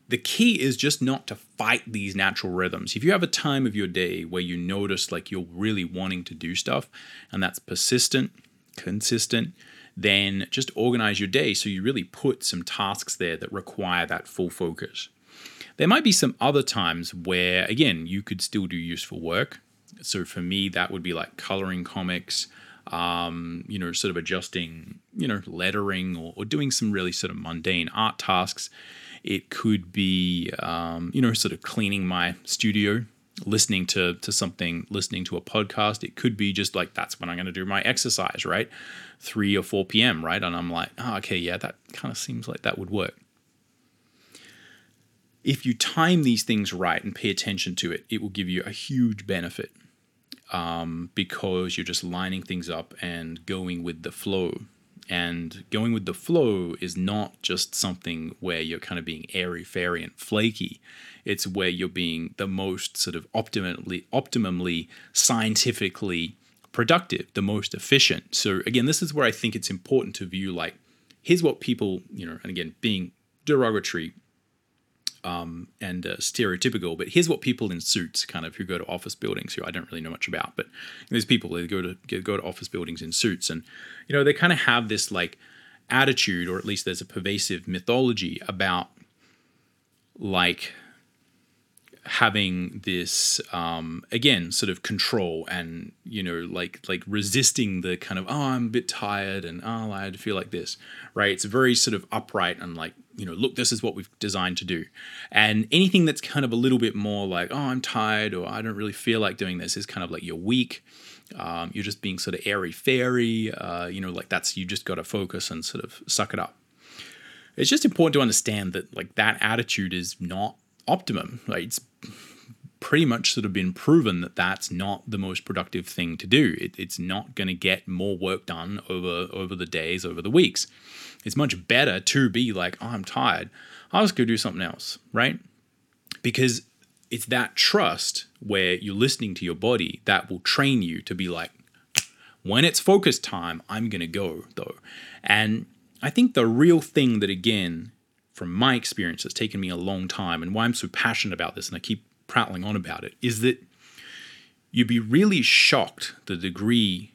the key is just not to fight these natural rhythms. If you have a time of your day where you notice like you're really wanting to do stuff and that's persistent, consistent, then just organize your day so you really put some tasks there that require that full focus. There might be some other times where, again, you could still do useful work. So for me, that would be like coloring comics, um, you know, sort of adjusting, you know, lettering or, or, doing some really sort of mundane art tasks. It could be, um, you know, sort of cleaning my studio, listening to to something, listening to a podcast. It could be just like that's when I'm going to do my exercise, right? 3 or 4 p.m., right? And I'm like, oh, okay, yeah, that kind of seems like that would work. If you time these things right and pay attention to it, it will give you a huge benefit um, because you're just lining things up and going with the flow. And going with the flow is not just something where you're kind of being airy fairy and flaky. It's where you're being the most sort of optimally, optimally scientifically productive, the most efficient. So again, this is where I think it's important to view like, here's what people, you know, and again, being derogatory um, and uh, stereotypical, but here's what people in suits kind of who go to office buildings who I don't really know much about, but there's people that go to go to office buildings in suits, and you know they kind of have this like attitude, or at least there's a pervasive mythology about like having this um, again sort of control and you know like like resisting the kind of oh I'm a bit tired and oh I feel like this right? It's very sort of upright and like you know look this is what we've designed to do and anything that's kind of a little bit more like oh I'm tired or I don't really feel like doing this is kind of like you're weak um, you're just being sort of airy fairy uh, you know like that's you just got to focus and sort of suck it up it's just important to understand that like that attitude is not optimum. Right? It's pretty much sort of been proven that that's not the most productive thing to do. It, it's not going to get more work done over over the days, over the weeks. It's much better to be like, oh, I'm tired. I'll just go do something else, right? Because it's that trust where you're listening to your body that will train you to be like, when it's focus time, I'm going to go though. And I think the real thing that, again, from my experience that's taken me a long time and why I'm so passionate about this and I keep prattling on about it is that you'd be really shocked the degree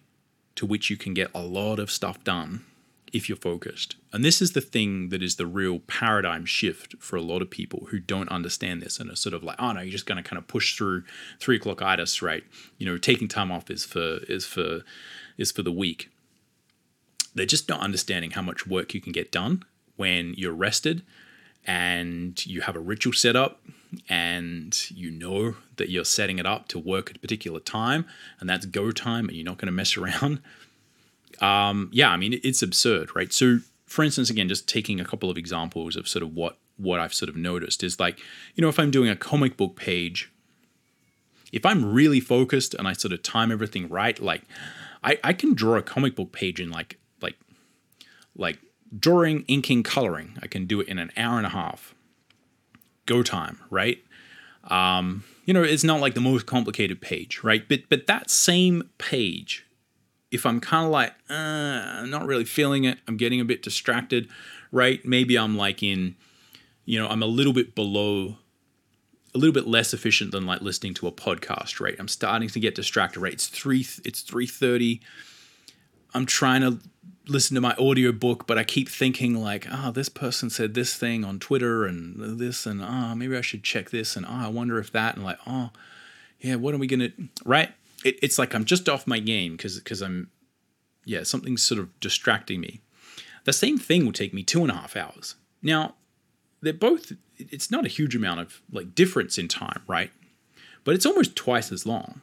to which you can get a lot of stuff done if you're focused. And this is the thing that is the real paradigm shift for a lot of people who don't understand this and are sort of like, oh no, you're just going to kind of push through three o'clock itis, right? You know, taking time off is for is for is for the weak. They're just not understanding how much work you can get done when you're rested and you have a ritual set up and you know that you're setting it up to work at a particular time and that's go time and you're not going to mess around [laughs] um, yeah i mean it's absurd right so for instance again just taking a couple of examples of sort of what what i've sort of noticed is like you know if i'm doing a comic book page if i'm really focused and i sort of time everything right like i, I can draw a comic book page in like like like drawing, inking, coloring. I can do it in an hour and a half. Go time, right? Um, you know, it's not like the most complicated page, right? But but that same page, if I'm kind of like, uh, I'm not really feeling it, I'm getting a bit distracted, right? Maybe I'm like in, you know, I'm a little bit below, a little bit less efficient than like listening to a podcast, right? I'm starting to get distracted, right? It's three, it's three thirty. I'm trying to listen to my audiobook, but I keep thinking like, ah, oh, this person said this thing on Twitter and this and ah, oh, maybe I should check this and ah, oh, I wonder if that and like, oh, yeah, what are we gonna right? It, it's like I'm just off my game because because I'm yeah, something's sort of distracting me. The same thing will take me two and a half hours. Now, they're both it's not a huge amount of like difference in time, right? But it's almost twice as long.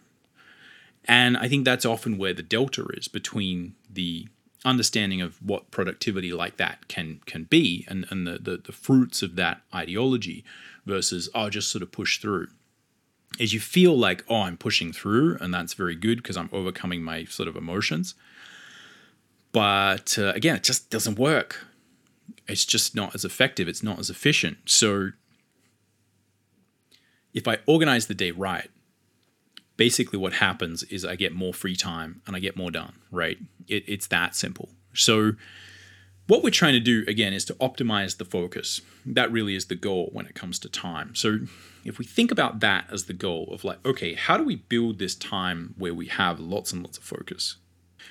And I think that's often where the delta is between the understanding of what productivity like that can can be and, and the, the, the fruits of that ideology versus oh just sort of push through. Is you feel like oh i'm pushing through and that's very good because i'm overcoming my sort of emotions. But uh, again it just doesn't work. It's just not as effective. It's not as efficient. So if i organize the day right basically what happens is I get more free time and I get more done, right? It, it's that simple. So, what we're trying to do again is to optimize the focus. That really is the goal when it comes to time. So, if we think about that as the goal of like, okay, how do we build this time where we have lots and lots of focus?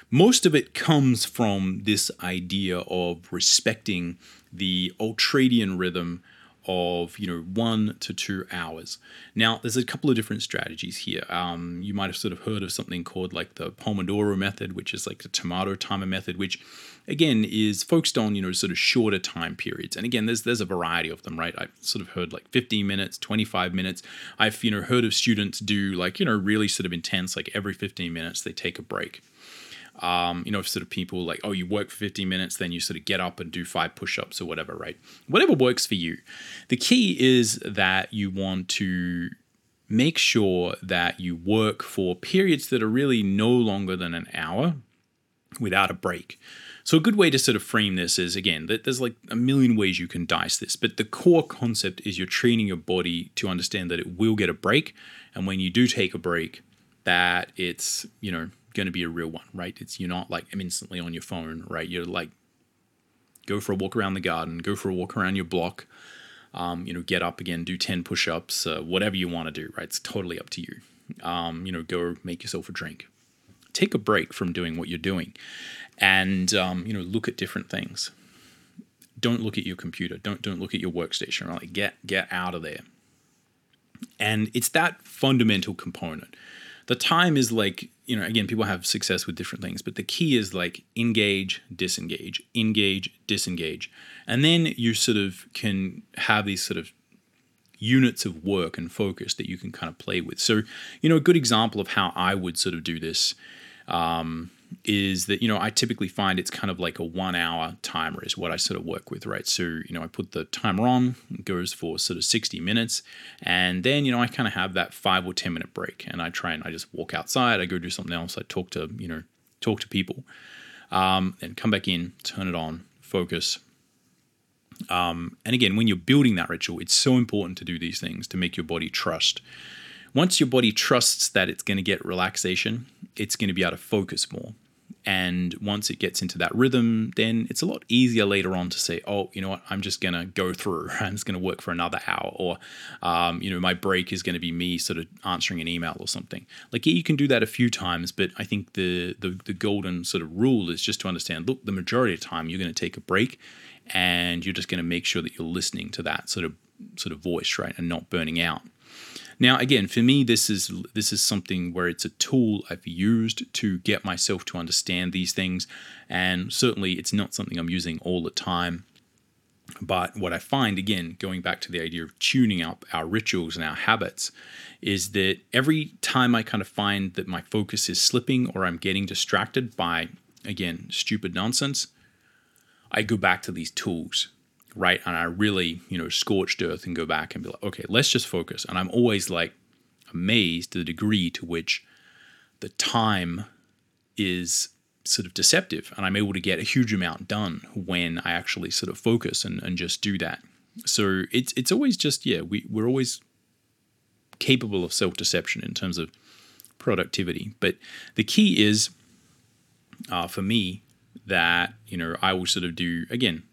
Most of it comes from this idea of respecting the ultradian rhythm of you know one to two hours. Now, there's a couple of different strategies here. Um, you might have sort of heard of something called like the Pomodoro method, which is like the tomato timer method, which again is focused on you know sort of shorter time periods. And again, there's there's a variety of them, right? I've sort of heard like 15 minutes, 25 minutes. I've you know heard of students do like you know really sort of intense, like every 15 minutes they take a break. Um, you know, sort of people like, oh, you work for 15 minutes, then you sort of get up and do five push ups or whatever, right? Whatever works for you. The key is that you want to make sure that you work for periods that are really no longer than an hour without a break. So, a good way to sort of frame this is again, there's like a million ways you can dice this, but the core concept is you're training your body to understand that it will get a break. And when you do take a break, that it's, you know, going to be a real one, right? It's you're not like instantly on your phone, right? You're like go for a walk around the garden, go for a walk around your block, um, you know, get up again, do 10 push ups, uh, whatever you want to do, right? It's totally up to you. Um, you know, go make yourself a drink. Take a break from doing what you're doing and, um, you know, look at different things. Don't look at your computer. Don't, don't look at your workstation, right? Get, get out of there. And it's that fundamental component the time is like you know again people have success with different things but the key is like engage disengage engage disengage. And then you sort of can have these sort of units of work and focus that you can kind of play with. So you know a good example of how i would sort of do this um, is that you know I typically find it's kind of like a one hour timer is what I sort of work with, right? So you know I put the timer on, it goes for sort of 60 minutes, and then you know I kind of have that five or 10 minute break, and I try and I just walk outside, I go do something else, I talk to you know talk to people, um, and come back in, turn it on, focus. Um, and again, when you're building that ritual, it's so important to do these things to make your body trust once your body trusts that it's going to get relaxation, it's going to be able to focus more. And once it gets into that rhythm, then it's a lot easier later on to say, oh, you know what, I'm just going to go through. [laughs] I'm just going to work for another hour. Or, um, you know, my break is going to be me sort of answering an email or something. Like, yeah, you can do that a few times, but I think the, the, the golden sort of rule is just to understand look, the majority of time you're going to take a break and you're just going to make sure that you're listening to that sort of sort of voice, right? And not burning out. Now, again, for me, this is this is something where it's a tool I've used to get myself to understand these things, and certainly it's not something I'm using all the time. But what I find, again, going back to the idea of tuning up our rituals and our habits, is that every time I kind of find that my focus is slipping or I'm getting distracted by, again, stupid nonsense, I go back to these tools right? And I really, you know, scorched earth and go back and be like, okay, let's just focus. And I'm always like amazed to the degree to which the time is sort of deceptive and I'm able to get a huge amount done when I actually sort of focus and, and just do that. So it's it's always just, yeah, we, we're always capable of self-deception in terms of productivity. But the key is uh, for me that, you know, I will sort of do again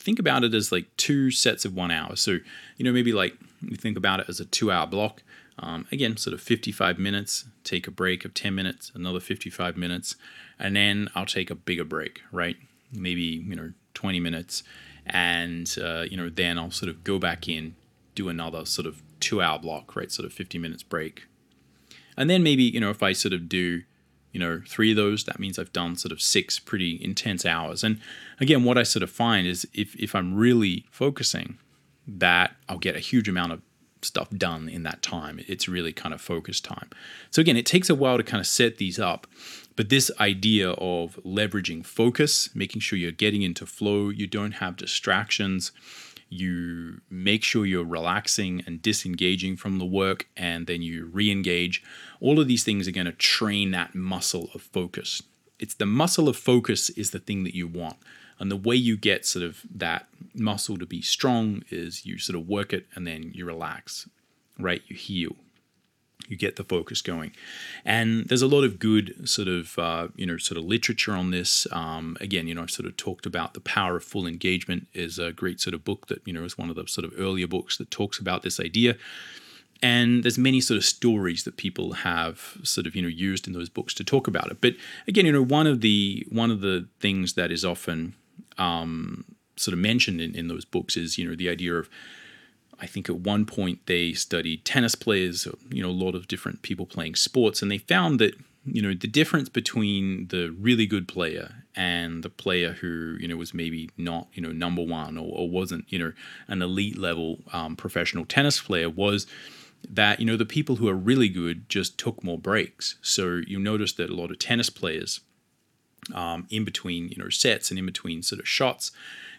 think about it as like two sets of one hour. So, you know, maybe like you think about it as a two hour block. Um, again, sort of 55 minutes, take a break of 10 minutes, another 55 minutes, and then I'll take a bigger break, right? maybe you know 20 minutes, and uh, you know then I'll sort of go back in, do another sort of two hour block, right? Sort of 50 minutes break, and then maybe you know if I sort of do you know three of those that means i've done sort of six pretty intense hours. And again what i sort of find is if, if i'm really focusing that i'll get a huge amount of stuff done in that time. It's really kind of focus time. So again it takes a while to kind of set these up but this idea of leveraging focus, making sure you're getting into flow, you don't have distractions, you make sure you're relaxing and disengaging from the work, and then you re engage. All of these things are going to train that muscle of focus. It's the muscle of focus is the thing that you want. And the way you get sort of that muscle to be strong is you sort of work it and then you relax, right? You heal you get the focus going. And there's a lot of good sort of uh, you know sort of literature on this. Um, again, you know, I've sort of talked about the power of full engagement is a great sort of book that you know is one of the sort of earlier books that talks about this idea. And there's many sort of stories that people have sort of you know used in those books to talk about it. But again, you know, one of the one of the things that is often um, sort of mentioned in, in those books is you know the idea of I think at one point they studied tennis players, you know, a lot of different people playing sports, and they found that you know the difference between the really good player and the player who you know was maybe not you know number one or, or wasn't you know an elite level um, professional tennis player was that you know the people who are really good just took more breaks. So you notice that a lot of tennis players, um, in between you know sets and in between sort of shots,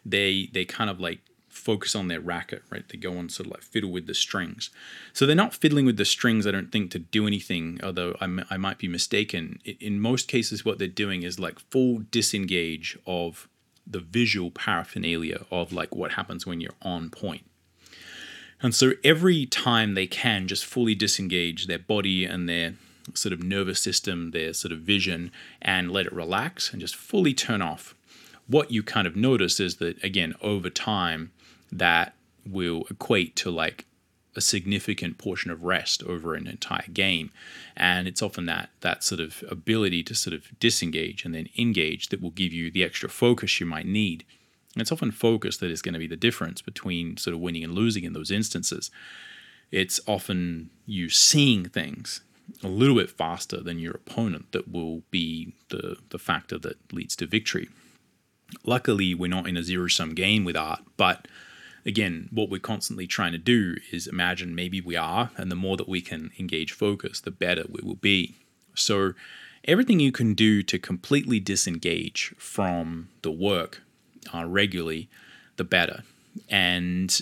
they they kind of like focus on their racket, right? They go on sort of like fiddle with the strings. So they're not fiddling with the strings, I don't think, to do anything, although I, might be mistaken. In most cases, what they're doing is like full disengage of the visual paraphernalia of like what happens when you're on point. And so every time they can just fully disengage their body and their sort of nervous system, their sort of vision, and let it relax and just fully turn off. What you kind of notice is that, again, over time, that will equate to like a significant portion of rest over an entire game. And it's often that that sort of ability to sort of disengage and then engage that will give you the extra focus you might need. And it's often focus that is going to be the difference between sort of winning and losing in those instances. It's often you seeing things a little bit faster than your opponent that will be the the factor that leads to victory luckily we're not in a zero sum game with art but again, what we're constantly trying to do is imagine maybe we are, and the more that we can engage focus, the better we will be. So, everything you can do to completely disengage from the work uh, regularly, the better. And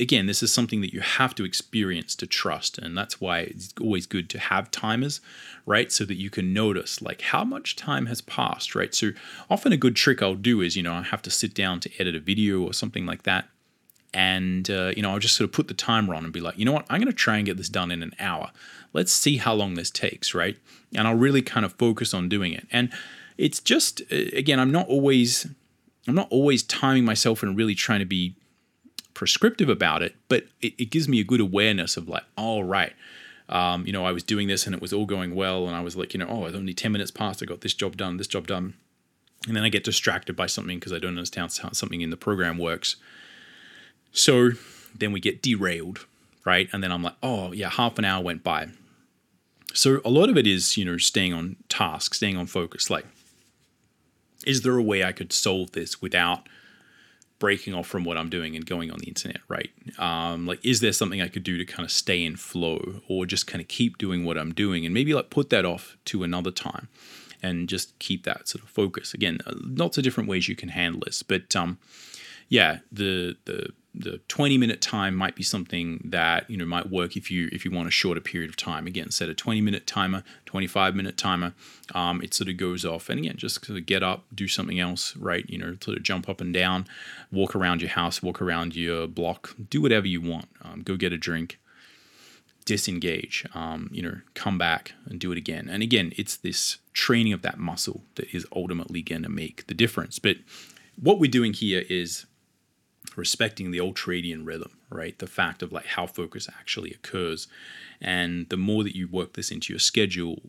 again, this is something that you have to experience to trust. And that's why it's always good to have timers, right? So that you can notice like how much time has passed, right? So often a good trick I'll do is, you know, I have to sit down to edit a video or something like that and uh, you know i'll just sort of put the timer on and be like you know what i'm going to try and get this done in an hour let's see how long this takes right and i'll really kind of focus on doing it and it's just uh, again i'm not always i'm not always timing myself and really trying to be prescriptive about it but it, it gives me a good awareness of like all right um, you know i was doing this and it was all going well and i was like you know oh it's only 10 minutes past i got this job done this job done and then i get distracted by something because i don't understand how something in the program works so then we get derailed, right? And then I'm like, oh, yeah, half an hour went by. So a lot of it is, you know, staying on task, staying on focus. Like, is there a way I could solve this without breaking off from what I'm doing and going on the internet, right? Um, like, is there something I could do to kind of stay in flow or just kind of keep doing what I'm doing and maybe like put that off to another time and just keep that sort of focus? Again, uh, lots of different ways you can handle this, but um, yeah, the the the 20 minute time might be something that you know might work if you if you want a shorter period of time. Again set a 20 minute timer 25 minute timer um, it sort of goes off. And again just sort of get up do something else right? You know sort of jump up and down walk around your house walk around your block do whatever you want. Um, go get a drink disengage um, you know come back and do it again. And again it's this training of that muscle that is ultimately going to make the difference. But what we're doing here is respecting the ultradian rhythm, right? The fact of like how focus actually occurs. And the more that you work this into your schedule,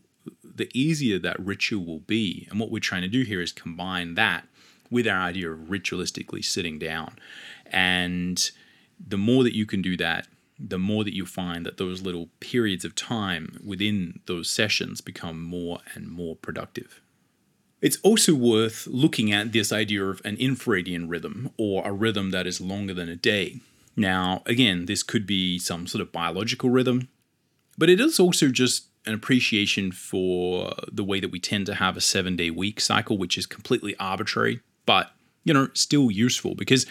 the easier that ritual will be. And what we're trying to do here is combine that with our idea of ritualistically sitting down. And the more that you can do that, the more that you find that those little periods of time within those sessions become more and more productive. It's also worth looking at this idea of an infradian rhythm or a rhythm that is longer than a day. Now, again, this could be some sort of biological rhythm, but it is also just an appreciation for the way that we tend to have a seven day week cycle, which is completely arbitrary, but you know, still useful because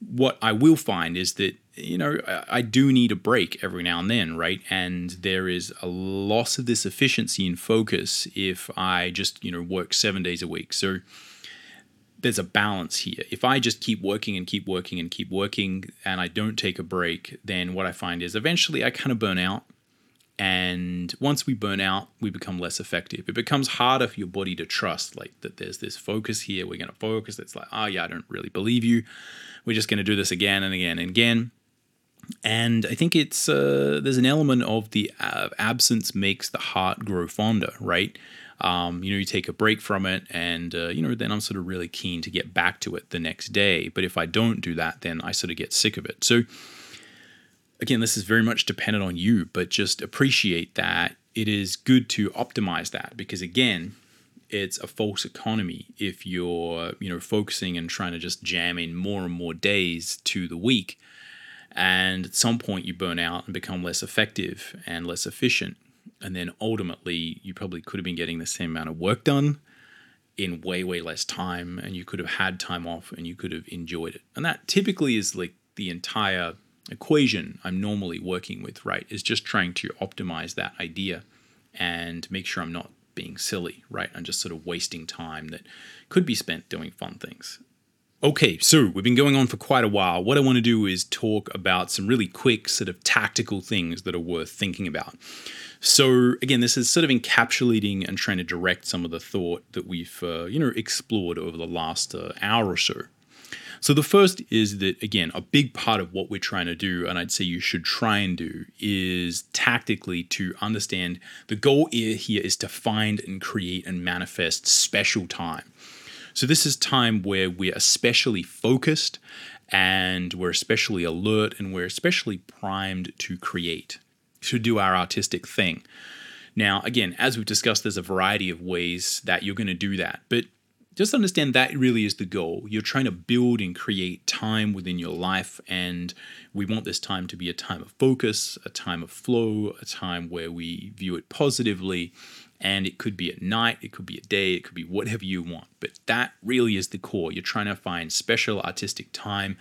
what I will find is that you know I do need a break every now and then, right? And there is a loss of this efficiency and focus if I just you know work seven days a week. So there's a balance here. If I just keep working and keep working and keep working and I don't take a break, then what I find is eventually I kind of burn out. And once we burn out, we become less effective. It becomes harder for your body to trust, like that there's this focus here. We're going to focus. It's like, oh, yeah, I don't really believe you. We're just going to do this again and again and again. And I think it's uh, there's an element of the uh, absence makes the heart grow fonder, right? Um, you know, you take a break from it, and uh, you know, then I'm sort of really keen to get back to it the next day. But if I don't do that, then I sort of get sick of it. So again, this is very much dependent on you, but just appreciate that it is good to optimize that because again, it's a false economy if you're you know focusing and trying to just jam in more and more days to the week and at some point you burn out and become less effective and less efficient and then ultimately you probably could have been getting the same amount of work done in way way less time and you could have had time off and you could have enjoyed it and that typically is like the entire equation i'm normally working with right is just trying to optimize that idea and make sure i'm not being silly, right? I'm just sort of wasting time that could be spent doing fun things. Okay, so we've been going on for quite a while. What I want to do is talk about some really quick, sort of tactical things that are worth thinking about. So, again, this is sort of encapsulating and trying to direct some of the thought that we've, uh, you know, explored over the last uh, hour or so. So the first is that, again, a big part of what we're trying to do, and I'd say you should try and do, is tactically to understand the goal here is to find and create and manifest special time. So this is time where we're especially focused and we're especially alert and we're especially primed to create, to do our artistic thing. Now, again, as we've discussed, there's a variety of ways that you're going to do that. But just understand that really is the goal. You're trying to build and create time within your life, and we want this time to be a time of focus, a time of flow, a time where we view it positively. And it could be at night, it could be a day, it could be whatever you want. But that really is the core. You're trying to find special artistic time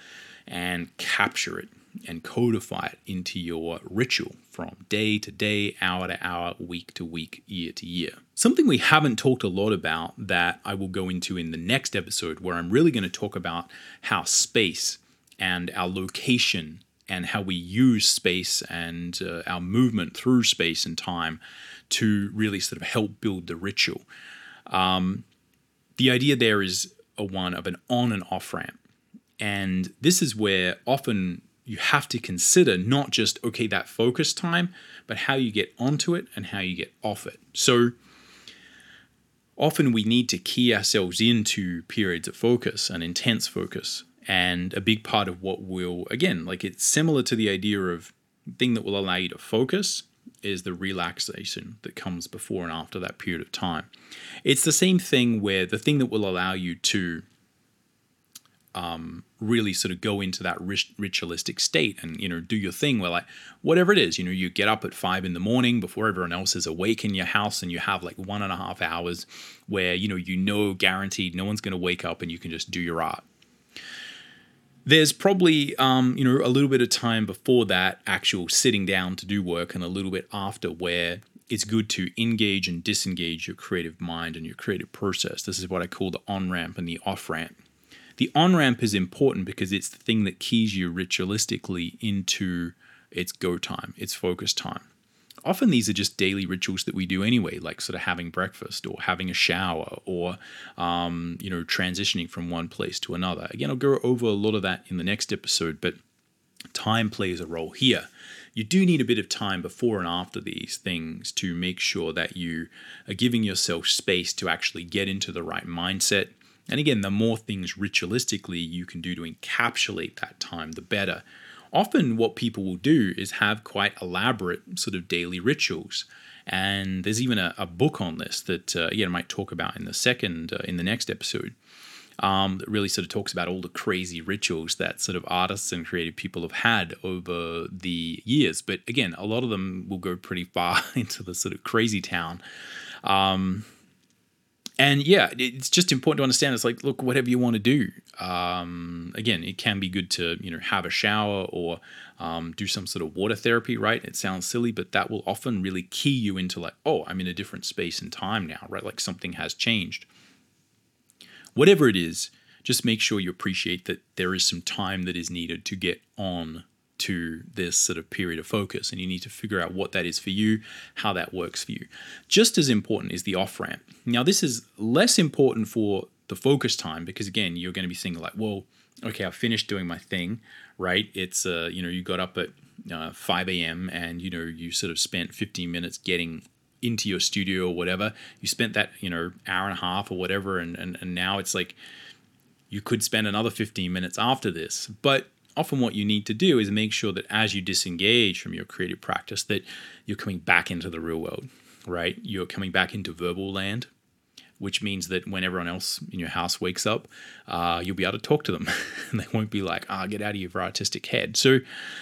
and capture it and codify it into your ritual from day to day, hour to hour, week to week, year to year. Something we haven't talked a lot about that I will go into in the next episode, where I'm really going to talk about how space and our location and how we use space and uh, our movement through space and time to really sort of help build the ritual. Um, the idea there is a one of an on and off ramp. And this is where often you have to consider not just, okay, that focus time, but how you get onto it and how you get off it. So often we need to key ourselves into periods of focus and intense focus. And a big part of what will, again, like it's similar to the idea of thing that will allow you to focus is the relaxation that comes before and after that period of time. It's the same thing where the thing that will allow you to um, really sort of go into that ritualistic state and you know do your thing where like whatever it is you know you get up at five in the morning before everyone else is awake in your house and you have like one and a half hours where you know you know guaranteed no one's going to wake up and you can just do your art there's probably um, you know a little bit of time before that actual sitting down to do work and a little bit after where it's good to engage and disengage your creative mind and your creative process this is what i call the on ramp and the off ramp the on ramp is important because it's the thing that keys you ritualistically into its go time, its focus time. Often these are just daily rituals that we do anyway, like sort of having breakfast or having a shower or, um, you know, transitioning from one place to another. Again, I'll go over a lot of that in the next episode, but time plays a role here. You do need a bit of time before and after these things to make sure that you are giving yourself space to actually get into the right mindset, And again, the more things ritualistically you can do to encapsulate that time, the better. Often, what people will do is have quite elaborate sort of daily rituals. And there's even a, a book on this that, uh, again, I might talk about in the second, uh, in the next episode um, that really sort of talks about all the crazy rituals that sort of artists and creative people have had over the years. But again, a lot of them will go pretty far [laughs] into the sort of crazy town. Um, and yeah, it's just important to understand. It's like, look, whatever you want to do. Um, again, it can be good to you know have a shower or um, do some sort of water therapy. Right? It sounds silly, but that will often really key you into like, oh, I'm in a different space and time now. Right? Like something has changed whatever it is, just make sure you appreciate that there is some time that is needed to get on to this sort of period of focus and you need to figure out what that is for you, how that works for you. Just as important is the off ramp. Now, this is less important for the focus time because again, you're going to be thinking like, well, okay, I finished doing my thing, right? It's uh, you know, you got up at uh, 5 a.m. and you know you sort of spent 15 minutes getting into your studio or whatever. You spent that, you know, hour and a half or whatever, and, and, and now it's like you could spend another 15 minutes after this. But often what you need to do is make sure that as you disengage from your creative practice, that you're coming back into the real world, right? You're coming back into verbal land, which means that when everyone else in your house wakes up, uh, you'll be able to talk to them [laughs] and they won't be like, ah, oh, get out of your artistic head. So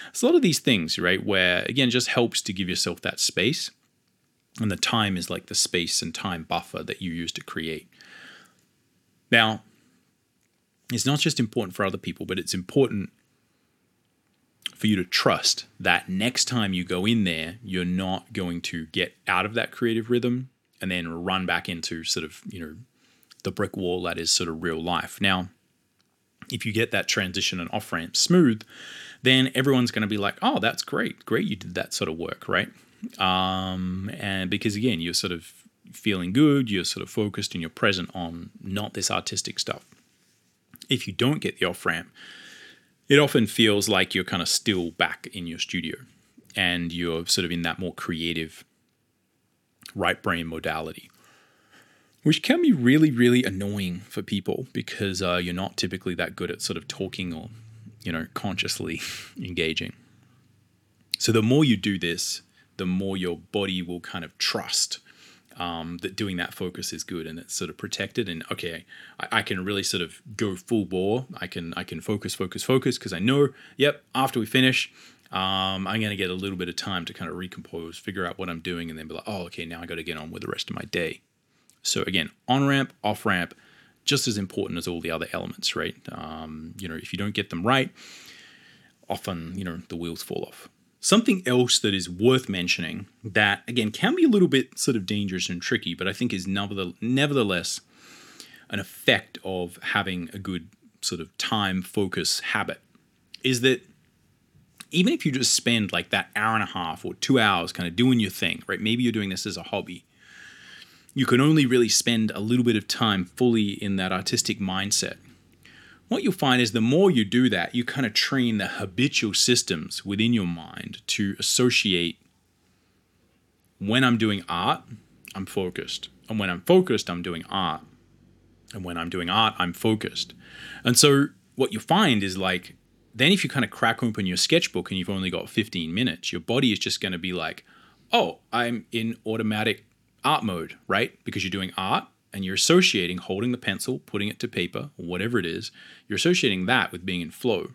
it's a lot of these things, right? Where again, just helps to give yourself that space and the time is like the space and time buffer that you use to create. Now, it's not just important for other people, but it's important for you to trust that next time you go in there, you're not going to get out of that creative rhythm and then run back into sort of, you know, the brick wall that is sort of real life. Now, if you get that transition and off ramp smooth, then everyone's going to be like, oh, that's great. Great, you did that sort of work, right? Um, and because again, you're sort of feeling good, you're sort of focused and you're present on not this artistic stuff. If you don't get the off ramp, it often feels like you're kind of still back in your studio and you're sort of in that more creative right brain modality, which can be really, really annoying for people because uh, you're not typically that good at sort of talking or, you know, consciously [laughs] engaging. So the more you do this, the more your body will kind of trust um, that doing that focus is good and it's sort of protected and okay I, I, can really sort of go full bore. I can i can focus focus focus because i know yep after we finish um, i'm going to get a little bit of time to kind of recompose figure out what i'm doing and then be like oh okay now i got to get on with the rest of my day. So again on ramp off ramp just as important as all the other elements right? Um, you know if you don't get them right often you know the wheels fall off Something else that is worth mentioning that, again, can be a little bit sort of dangerous and tricky, but I think is nevertheless an effect of having a good sort of time focus habit is that even if you just spend like that hour and a half or two hours kind of doing your thing, right? Maybe you're doing this as a hobby. You can only really spend a little bit of time fully in that artistic mindset what you'll find is the more you do that, you kind of train the habitual systems within your mind to associate when I'm doing art, I'm focused. And when I'm focused, I'm doing art. And when I'm doing art, I'm focused. And so what you find is like, then if you kind of crack open your sketchbook and you've only got 15 minutes, your body is just going to be like, oh, I'm in automatic art mode, right? Because you're doing art and you're associating holding the pencil, putting it to paper, whatever it is, you're associating that with being in flow.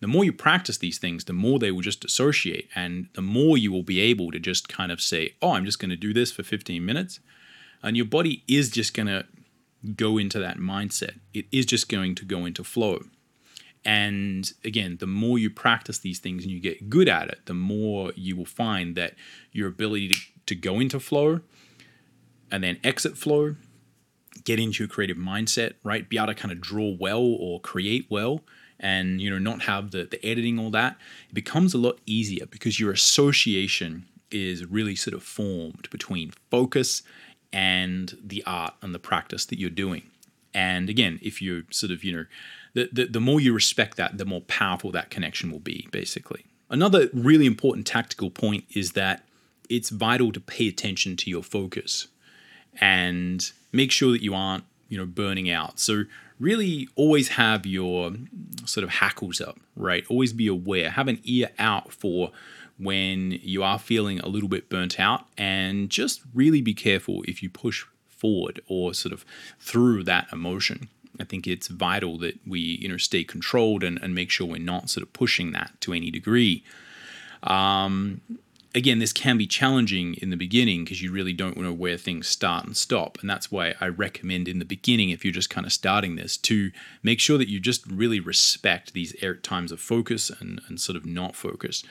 The more you practice these things, the more they will just associate, and the more you will be able to just kind of say, Oh, I'm just going to do this for 15 minutes. And your body is just going to go into that mindset. It is just going to go into flow. And again, the more you practice these things and you get good at it, the more you will find that your ability to, to go into flow and then exit flow, get into a creative mindset, right? Be able to kind of draw well or create well and you know not have the, the editing all that. It becomes a lot easier because your association is really sort of formed between focus and the art and the practice that you're doing. And again if you sort of you know the, the, the more you respect that the more powerful that connection will be basically. Another really important tactical point is that it's vital to pay attention to your focus and make sure that you aren't you know, burning out. So really always have your sort of hackles up, right? Always be aware, have an ear out for when you are feeling a little bit burnt out, and just really be careful if you push forward or sort of through that emotion. I think it's vital that we you know stay controlled and, and make sure we're not sort of pushing that to any degree. Um, again, this can be challenging in the beginning because you really don't know where things start and stop. And that's why I recommend in the beginning, if you're just kind of starting this, to make sure that you just really respect these times of focus and, and sort of not focus.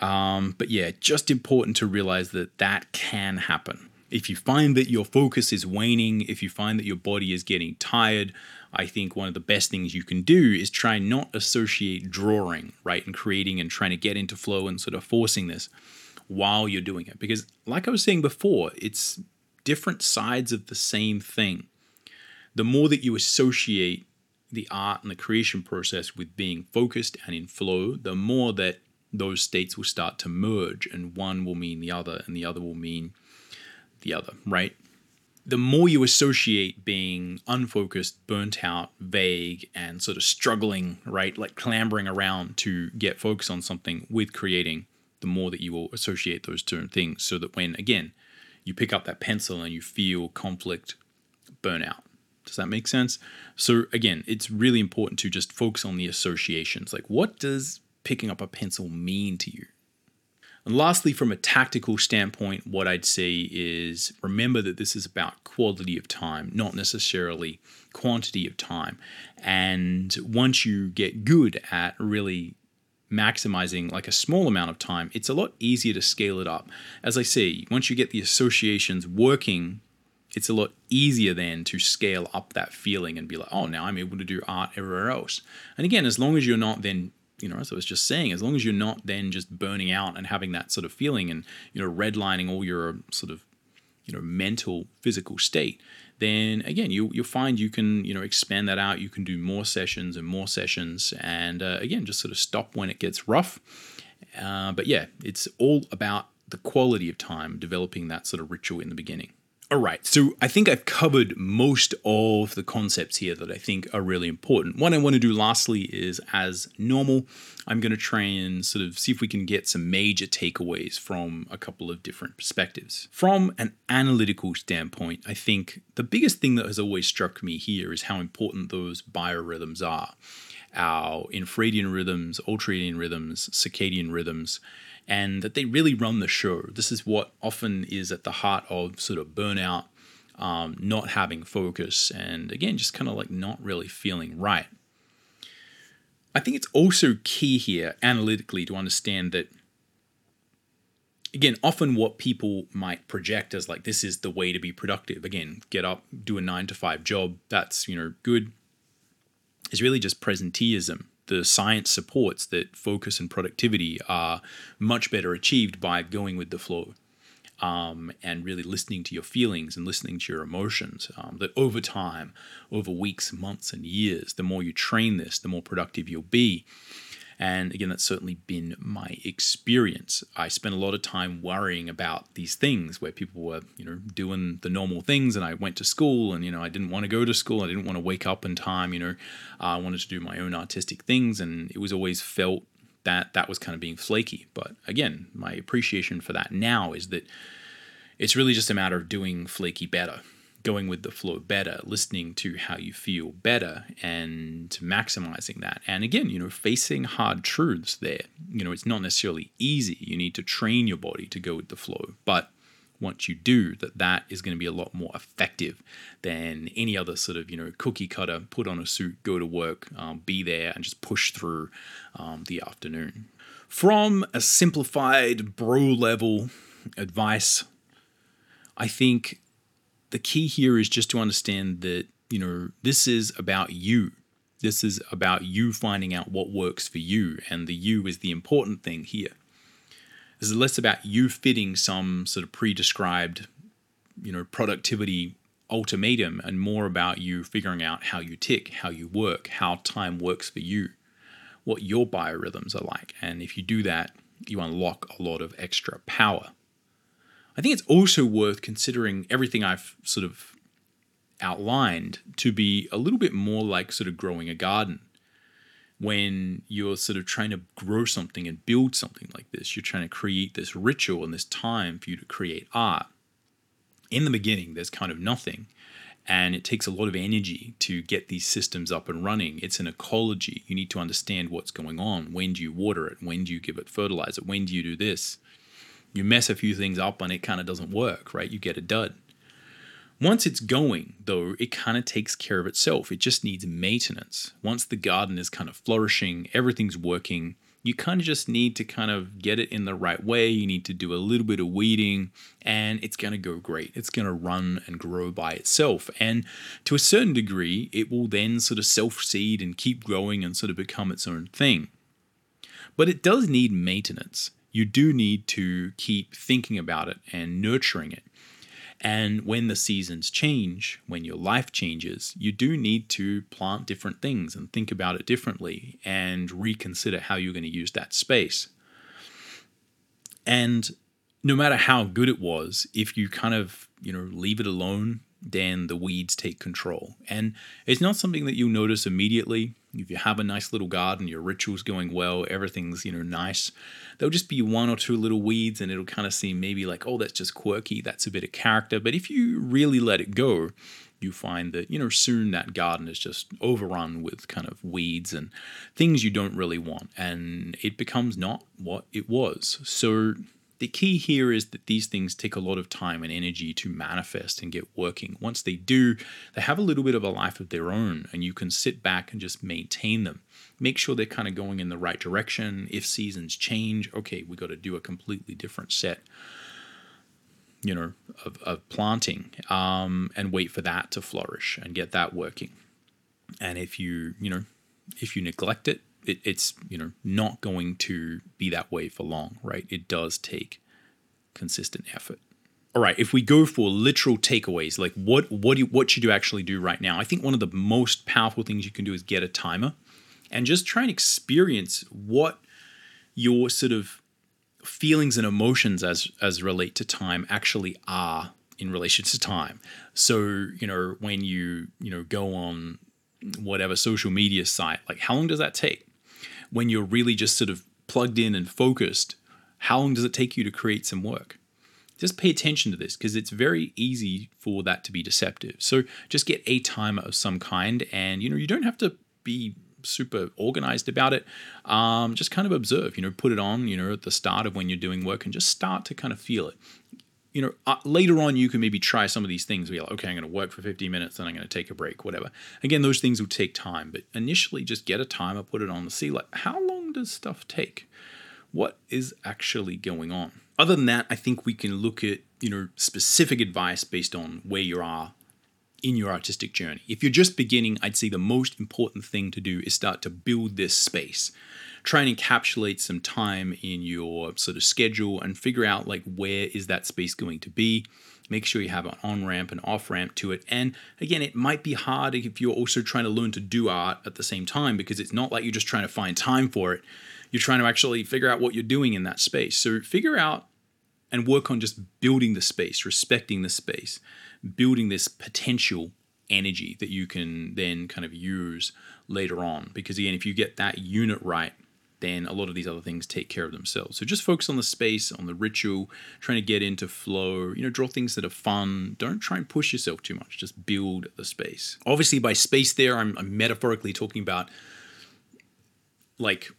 Um, but yeah, just important to realize that that can happen. If you find that your focus is waning, if you find that your body is getting tired, I think one of the best things you can do is try not associate drawing, right, and creating and trying to get into flow and sort of forcing this while you're doing it. Because, like I was saying before, it's different sides of the same thing. The more that you associate the art and the creation process with being focused and in flow, the more that those states will start to merge, and one will mean the other, and the other will mean the other, right? The more you associate being unfocused, burnt out, vague, and sort of struggling, right, like clambering around to get focus on something with creating, the more that you will associate those two things. So that when, again, you pick up that pencil and you feel conflict, burnout. Does that make sense? So, again, it's really important to just focus on the associations. Like, what does picking up a pencil mean to you? And lastly, from a tactical standpoint, what I'd say is remember that this is about quality of time, not necessarily quantity of time. And once you get good at really maximizing like a small amount of time, it's a lot easier to scale it up. As I say, once you get the associations working, it's a lot easier then to scale up that feeling and be like, oh, now I'm able to do art everywhere else. And again, as long as you're not then you know, as I was just saying, as long as you're not then just burning out and having that sort of feeling and, you know, redlining all your sort of, you know, mental, physical state, then again, you, you'll find you can, you know, expand that out. You can do more sessions and more sessions. And uh, again, just sort of stop when it gets rough. Uh, but yeah, it's all about the quality of time, developing that sort of ritual in the beginning. All right, so I think I've covered most of the concepts here that I think are really important. What I want to do lastly is, as normal, I'm going to try and sort of see if we can get some major takeaways from a couple of different perspectives. From an analytical standpoint, I think the biggest thing that has always struck me here is how important those biorhythms are our infradian rhythms, ultradian rhythms, circadian rhythms and that they really run the show. This is what often is at the heart of sort of burnout, um, not having focus, and again, just kind of like not really feeling right. I think it's also key here analytically to understand that again, often what people might project as like this is the way to be productive. Again, get up, do a nine to five job. That's you know good. Is really just presenteeism the science supports that focus and productivity are much better achieved by going with the flow um, and really listening to your feelings and listening to your emotions. Um, that over time, over weeks, months, and years, the more you train this, the more productive you'll be. And again, that's certainly been my experience. I spent a lot of time worrying about these things where people were, you know, doing the normal things. And I went to school and, you know, I didn't want to go to school. I didn't want to wake up in time. You know, uh, I wanted to do my own artistic things. And it was always felt that that was kind of being flaky. But again, my appreciation for that now is that it's really just a matter of doing flaky better going with the flow better, listening to how you feel better and maximizing that. And again, you know, facing hard truths there. You know, it's not necessarily easy. You need to train your body to go with the flow. But once you do, that that is going to be a lot more effective than any other sort of, you know, cookie cutter, put on a suit, go to work, um, be there and just push through um, the afternoon. From a simplified bro level advice, I think the key here is just to understand that, you know, this is about you. This is about you finding out what works for you, and the you is the important thing here. This is less about you fitting some sort of pre-described, you know, productivity ultimatum and more about you figuring out how you tick, how you work, how time works for you, what your biorhythms are like. And if you do that, you unlock a lot of extra power. I think it's also worth considering everything I've sort of outlined to be a little bit more like sort of growing a garden. When you're sort of trying to grow something and build something like this, you're trying to create this ritual and this time for you to create art. In the beginning, there's kind of nothing and it takes a lot of energy to get these systems up and running. It's an ecology. You need to understand what's going on. When do you water it? When do you give it fertilizer? When do you do this? You mess a few things up and it kind of doesn't work, right? You get a dud. Once it's going, though, it kind of takes care of itself. It just needs maintenance. Once the garden is kind of flourishing, everything's working, you kind of just need to kind of get it in the right way. You need to do a little bit of weeding and it's going to go great. It's going to run and grow by itself. And to a certain degree, it will then sort of self seed and keep growing and sort of become its own thing. But it does need maintenance. You do need to keep thinking about it and nurturing it. And when the seasons change, when your life changes, you do need to plant different things and think about it differently and reconsider how you're going to use that space. And no matter how good it was, if you kind of, you know, leave it alone, then the weeds take control. And it's not something that you'll notice immediately. If you have a nice little garden, your ritual's going well, everything's, you know, nice, there'll just be one or two little weeds and it'll kind of seem maybe like, oh, that's just quirky, that's a bit of character. But if you really let it go, you find that, you know, soon that garden is just overrun with kind of weeds and things you don't really want. And it becomes not what it was. So the key here is that these things take a lot of time and energy to manifest and get working. Once they do, they have a little bit of a life of their own, and you can sit back and just maintain them. Make sure they're kind of going in the right direction. If seasons change, okay, we got to do a completely different set you know of, of planting um, and wait for that to flourish and get that working and if you you know if you neglect it it, it's you know not going to be that way for long, right? It does take consistent effort. All right, if we go for literal takeaways, like what what do what should you actually do right now? I think one of the most powerful things you can do is get a timer and just try and experience what your sort of feelings and emotions as as relate to time actually are in relation to time. So, you know, when you, you know, go on whatever social media site, like how long does that take? When you're really just sort of plugged in and focused, how long does it take you to create some work? Just pay attention to this because it's very easy for that to be deceptive. So just get a timer of some kind, and you know you don't have to be super organized about it. Um, just kind of observe. You know, put it on. You know, at the start of when you're doing work, and just start to kind of feel it you know, uh, later on you can maybe try some of these things Be like, okay, I'm going to work for 15 minutes, then I'm going to take a break, whatever. Again, those things will take time, but initially just get a timer, put it on the see, like, how long does stuff take? What is actually going on? Other than that, I think we can look at, you know, specific advice based on where you are in your artistic journey. If you're just beginning, I'd say the most important thing to do is start to build this space try and encapsulate some time in your sort of schedule and figure out like where is that space going to be. Make sure you have an on ramp and off ramp to it. And again it might be hard if you're also trying to learn to do art at the same time because it's not like you're just trying to find time for it. You're trying to actually figure out what you're doing in that space. So figure out and work on just building the space respecting the space building this potential energy that you can then kind of use later on. Because again if you get that unit right then a lot of these other things take care of themselves. So just focus on the space, on the ritual, trying to get into flow, you know, draw things that are fun. Don't try and push yourself too much, just build the space. Obviously, by space, there, I'm, I'm metaphorically talking about like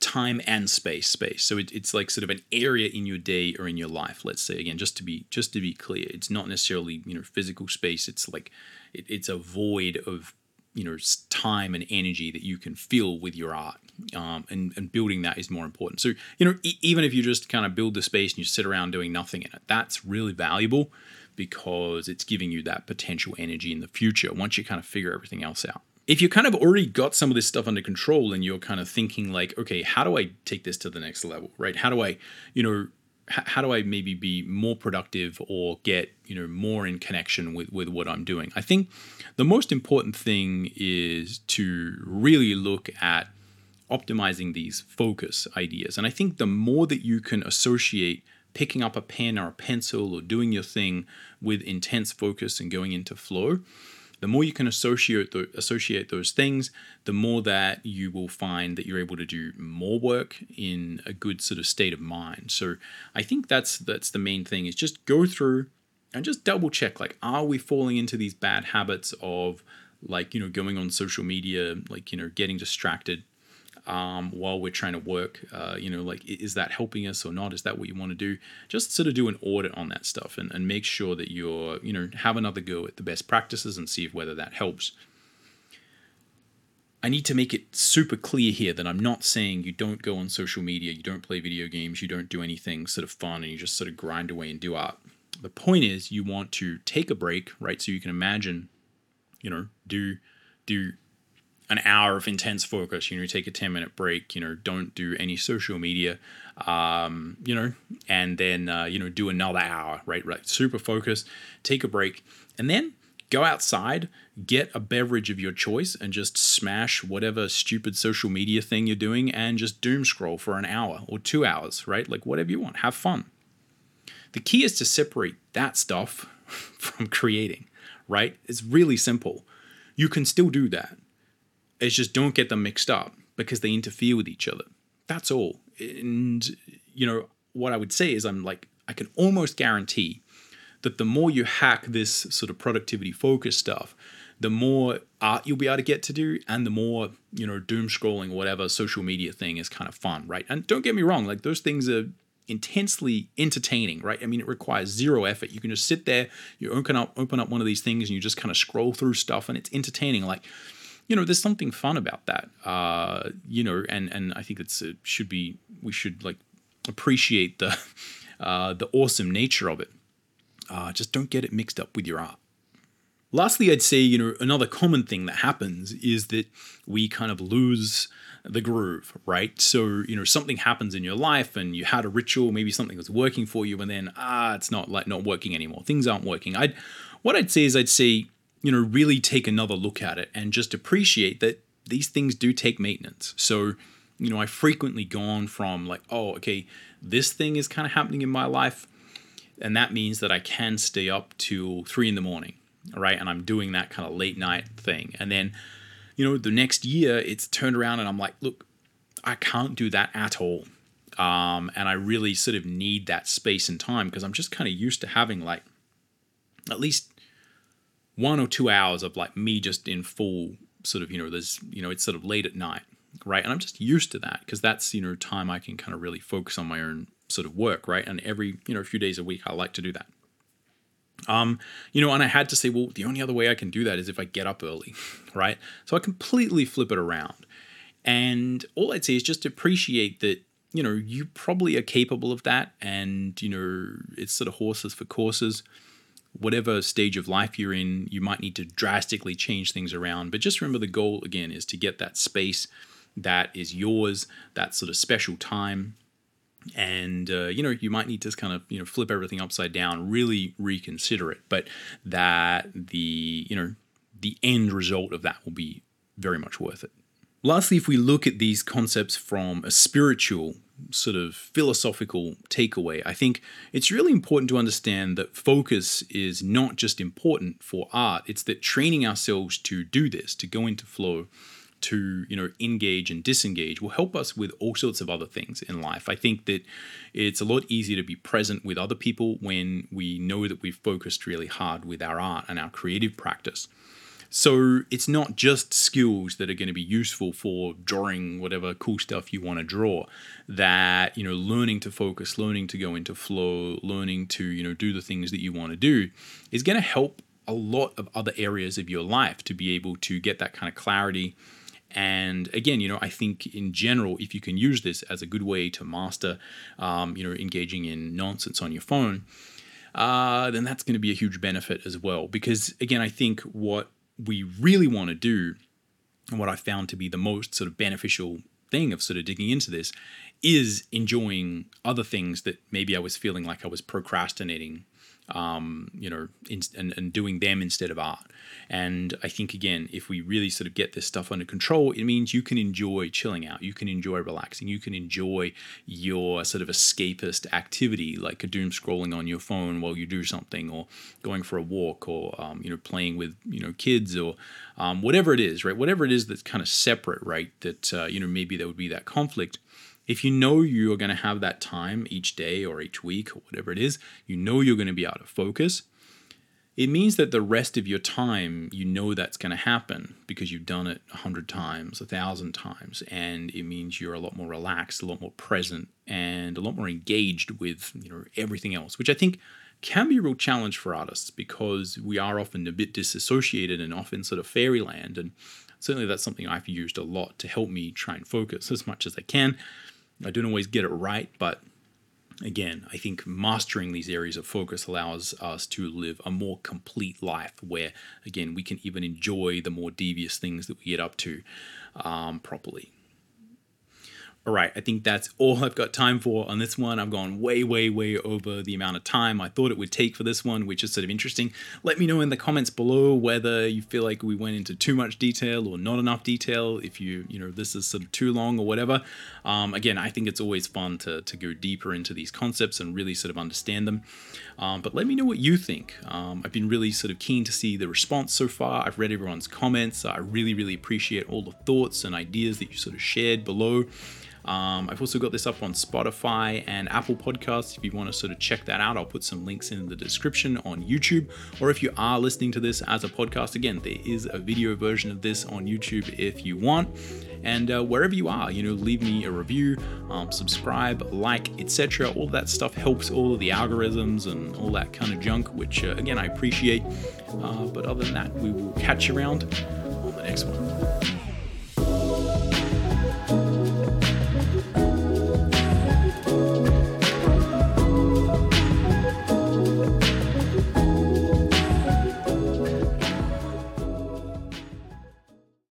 time and space space so it, it's like sort of an area in your day or in your life let's say again just to be just to be clear it's not necessarily you know physical space it's like it, it's a void of you know time and energy that you can fill with your art um, and, and building that is more important. So you know e- even if you just kind of build the space and you sit around doing nothing in it that's really valuable because it's giving you that potential energy in the future once you kind of figure everything else out. If you kind of already got some of this stuff under control and you're kind of thinking like okay how do i take this to the next level? Right? How do i you know how do I maybe be more productive or get you know more in connection with with what I'm doing? I think the most important thing is to really look at optimizing these focus ideas, and I think the more that you can associate picking up a pen or a pencil or doing your thing with intense focus and going into flow, the more you can associate th- associate those things, the more that you will find that you're able to do more work in a good sort of state of mind. So I think that's that's the main thing is just go through and just double check like are we falling into these bad habits of like you know going on social media like you know getting distracted um, while we're trying to work. Uh, you know, like is that helping us or not? Is that what you want to do? Just sort of do an audit on that stuff and, and make sure that you're, you know, have another go at the best practices and see if whether that helps. I need to make it super clear here that I'm not saying you don't go on social media, you don't play video games, you don't do anything sort of fun, and you just sort of grind away and do art. The point is you want to take a break, right? So you can imagine, you know, do do an hour of intense focus. You know, take a 10 minute break, you know, don't do any social media, um, you know, and then, uh, you know, do another hour, right? Right. Super focus, take a break, and then go outside, get a beverage of your choice, and just smash whatever stupid social media thing you're doing and just doom scroll for an hour or two hours, right? Like whatever you want, have fun. The key is to separate that stuff [laughs] from creating, right? It's really simple. You can still do that it's just don't get them mixed up because they interfere with each other. That's all. And, you know, what I would say is I'm like, I can almost guarantee that the more you hack this sort of productivity focused stuff, the more art you'll be able to get to do and the more, you know, doom scrolling, whatever social media thing is kind of fun, right? And don't get me wrong, like those things are intensely entertaining, right? I mean, it requires zero effort. You can just sit there, you open up open up one of these things and you just kind of scroll through stuff and it's entertaining. Like you know, there's something fun about that. Uh, you know, and and I think it's it should be we should like appreciate the [laughs] uh, the awesome nature of it. Uh, just don't get it mixed up with your art. Lastly, I'd say you know another common thing that happens is that we kind of lose the groove, right? So, you know, something happens in your life and you had a ritual, maybe something was working for you, and then ah, it's not like not working anymore. Things aren't working. I'd what I'd say is I'd say you know, really take another look at it and just appreciate that these things do take maintenance. So, you know, I've frequently gone from like, oh, okay, this thing is kind of happening in my life. And that means that I can stay up till three in the morning, right? And I'm doing that kind of late night thing. And then, you know, the next year it's turned around and I'm like, look, I can't do that at all. Um, and I really sort of need that space and time because I'm just kind of used to having like at least one or two hours of like me just in full sort of you know there's you know it's sort of late at night right? And i'm just used to that because that's you know time i can kind of really focus on my own sort of work right? And every you know a few days a week i like to do that. Um you know and i had to say well the only other way i can do that is if i get up early [laughs] right? So i completely flip it around. And all i'd say is just appreciate that you know you probably are capable of that and you know it's sort of horses for courses whatever stage of life you're in, you might need to drastically change things around. But just remember the goal again is to get that space that is yours, that sort of special time. And uh, you know you might need to kind of you know flip everything upside down, really reconsider it. But that the you know the end result of that will be very much worth it. Lastly, if we look at these concepts from a spiritual sort of philosophical takeaway, I think it's really important to understand that focus is not just important for art, it's that training ourselves to do this, to go into flow, to you know engage and disengage will help us with all sorts of other things in life. I think that it's a lot easier to be present with other people when we know that we've focused really hard with our art and our creative practice. So it's not just skills that are going to be useful for drawing whatever cool stuff you want to draw. That you know, learning to focus, learning to go into flow, learning to you know do the things that you want to do is going to help a lot of other areas of your life to be able to get that kind of clarity. And again, you know, I think in general, if you can use this as a good way to master, um, you know, engaging in nonsense on your phone, uh, then that's going to be a huge benefit as well. Because again, I think what we really want to do, and what I found to be the most sort of beneficial thing of sort of digging into this, is enjoying other things that maybe I was feeling like I was procrastinating um, you know, in, and, and doing them instead of art. And I think, again, if we really sort of get this stuff under control, it means you can enjoy chilling out, you can enjoy relaxing, you can enjoy your sort of escapist activity, like a doom scrolling on your phone while you do something, or going for a walk, or, um, you know, playing with, you know, kids, or um, whatever it is, right? Whatever it is that's kind of separate, right? That, uh, you know, maybe there would be that conflict if you know you're going to have that time each day or each week or whatever it is, you know you're going to be out of focus, it means that the rest of your time, you know that's going to happen because you've done it a hundred times, a thousand times, and it means you're a lot more relaxed, a lot more present, and a lot more engaged with you know everything else, which I think can be a real challenge for artists because we are often a bit disassociated and often sort of fairyland, and certainly that's something I've used a lot to help me try and focus as much as I can. I don't always get it right, but again, I think mastering these areas of focus allows us to live a more complete life where, again, we can even enjoy the more devious things that we get up to um, properly. All right, I think that's all I've got time for on this one. I've gone way, way, way over the amount of time I thought it would take for this one, which is sort of interesting. Let me know in the comments below whether you feel like we went into too much detail or not enough detail. If you, you know, this is sort of too long or whatever. Um, again, I think it's always fun to, to go deeper into these concepts and really sort of understand them. Um, but let me know what you think. Um, I've been really sort of keen to see the response so far. I've read everyone's comments. I really, really appreciate all the thoughts and ideas that you sort of shared below. Um, I've also got this up on Spotify and Apple Podcasts. If you want to sort of check that out, I'll put some links in the description on YouTube. Or if you are listening to this as a podcast, again, there is a video version of this on YouTube if you want. And uh, wherever you are, you know, leave me a review, um, subscribe, like, etc. All that stuff helps all of the algorithms and all that kind of junk, which uh, again I appreciate. Uh, but other than that, we will catch you around on the next one.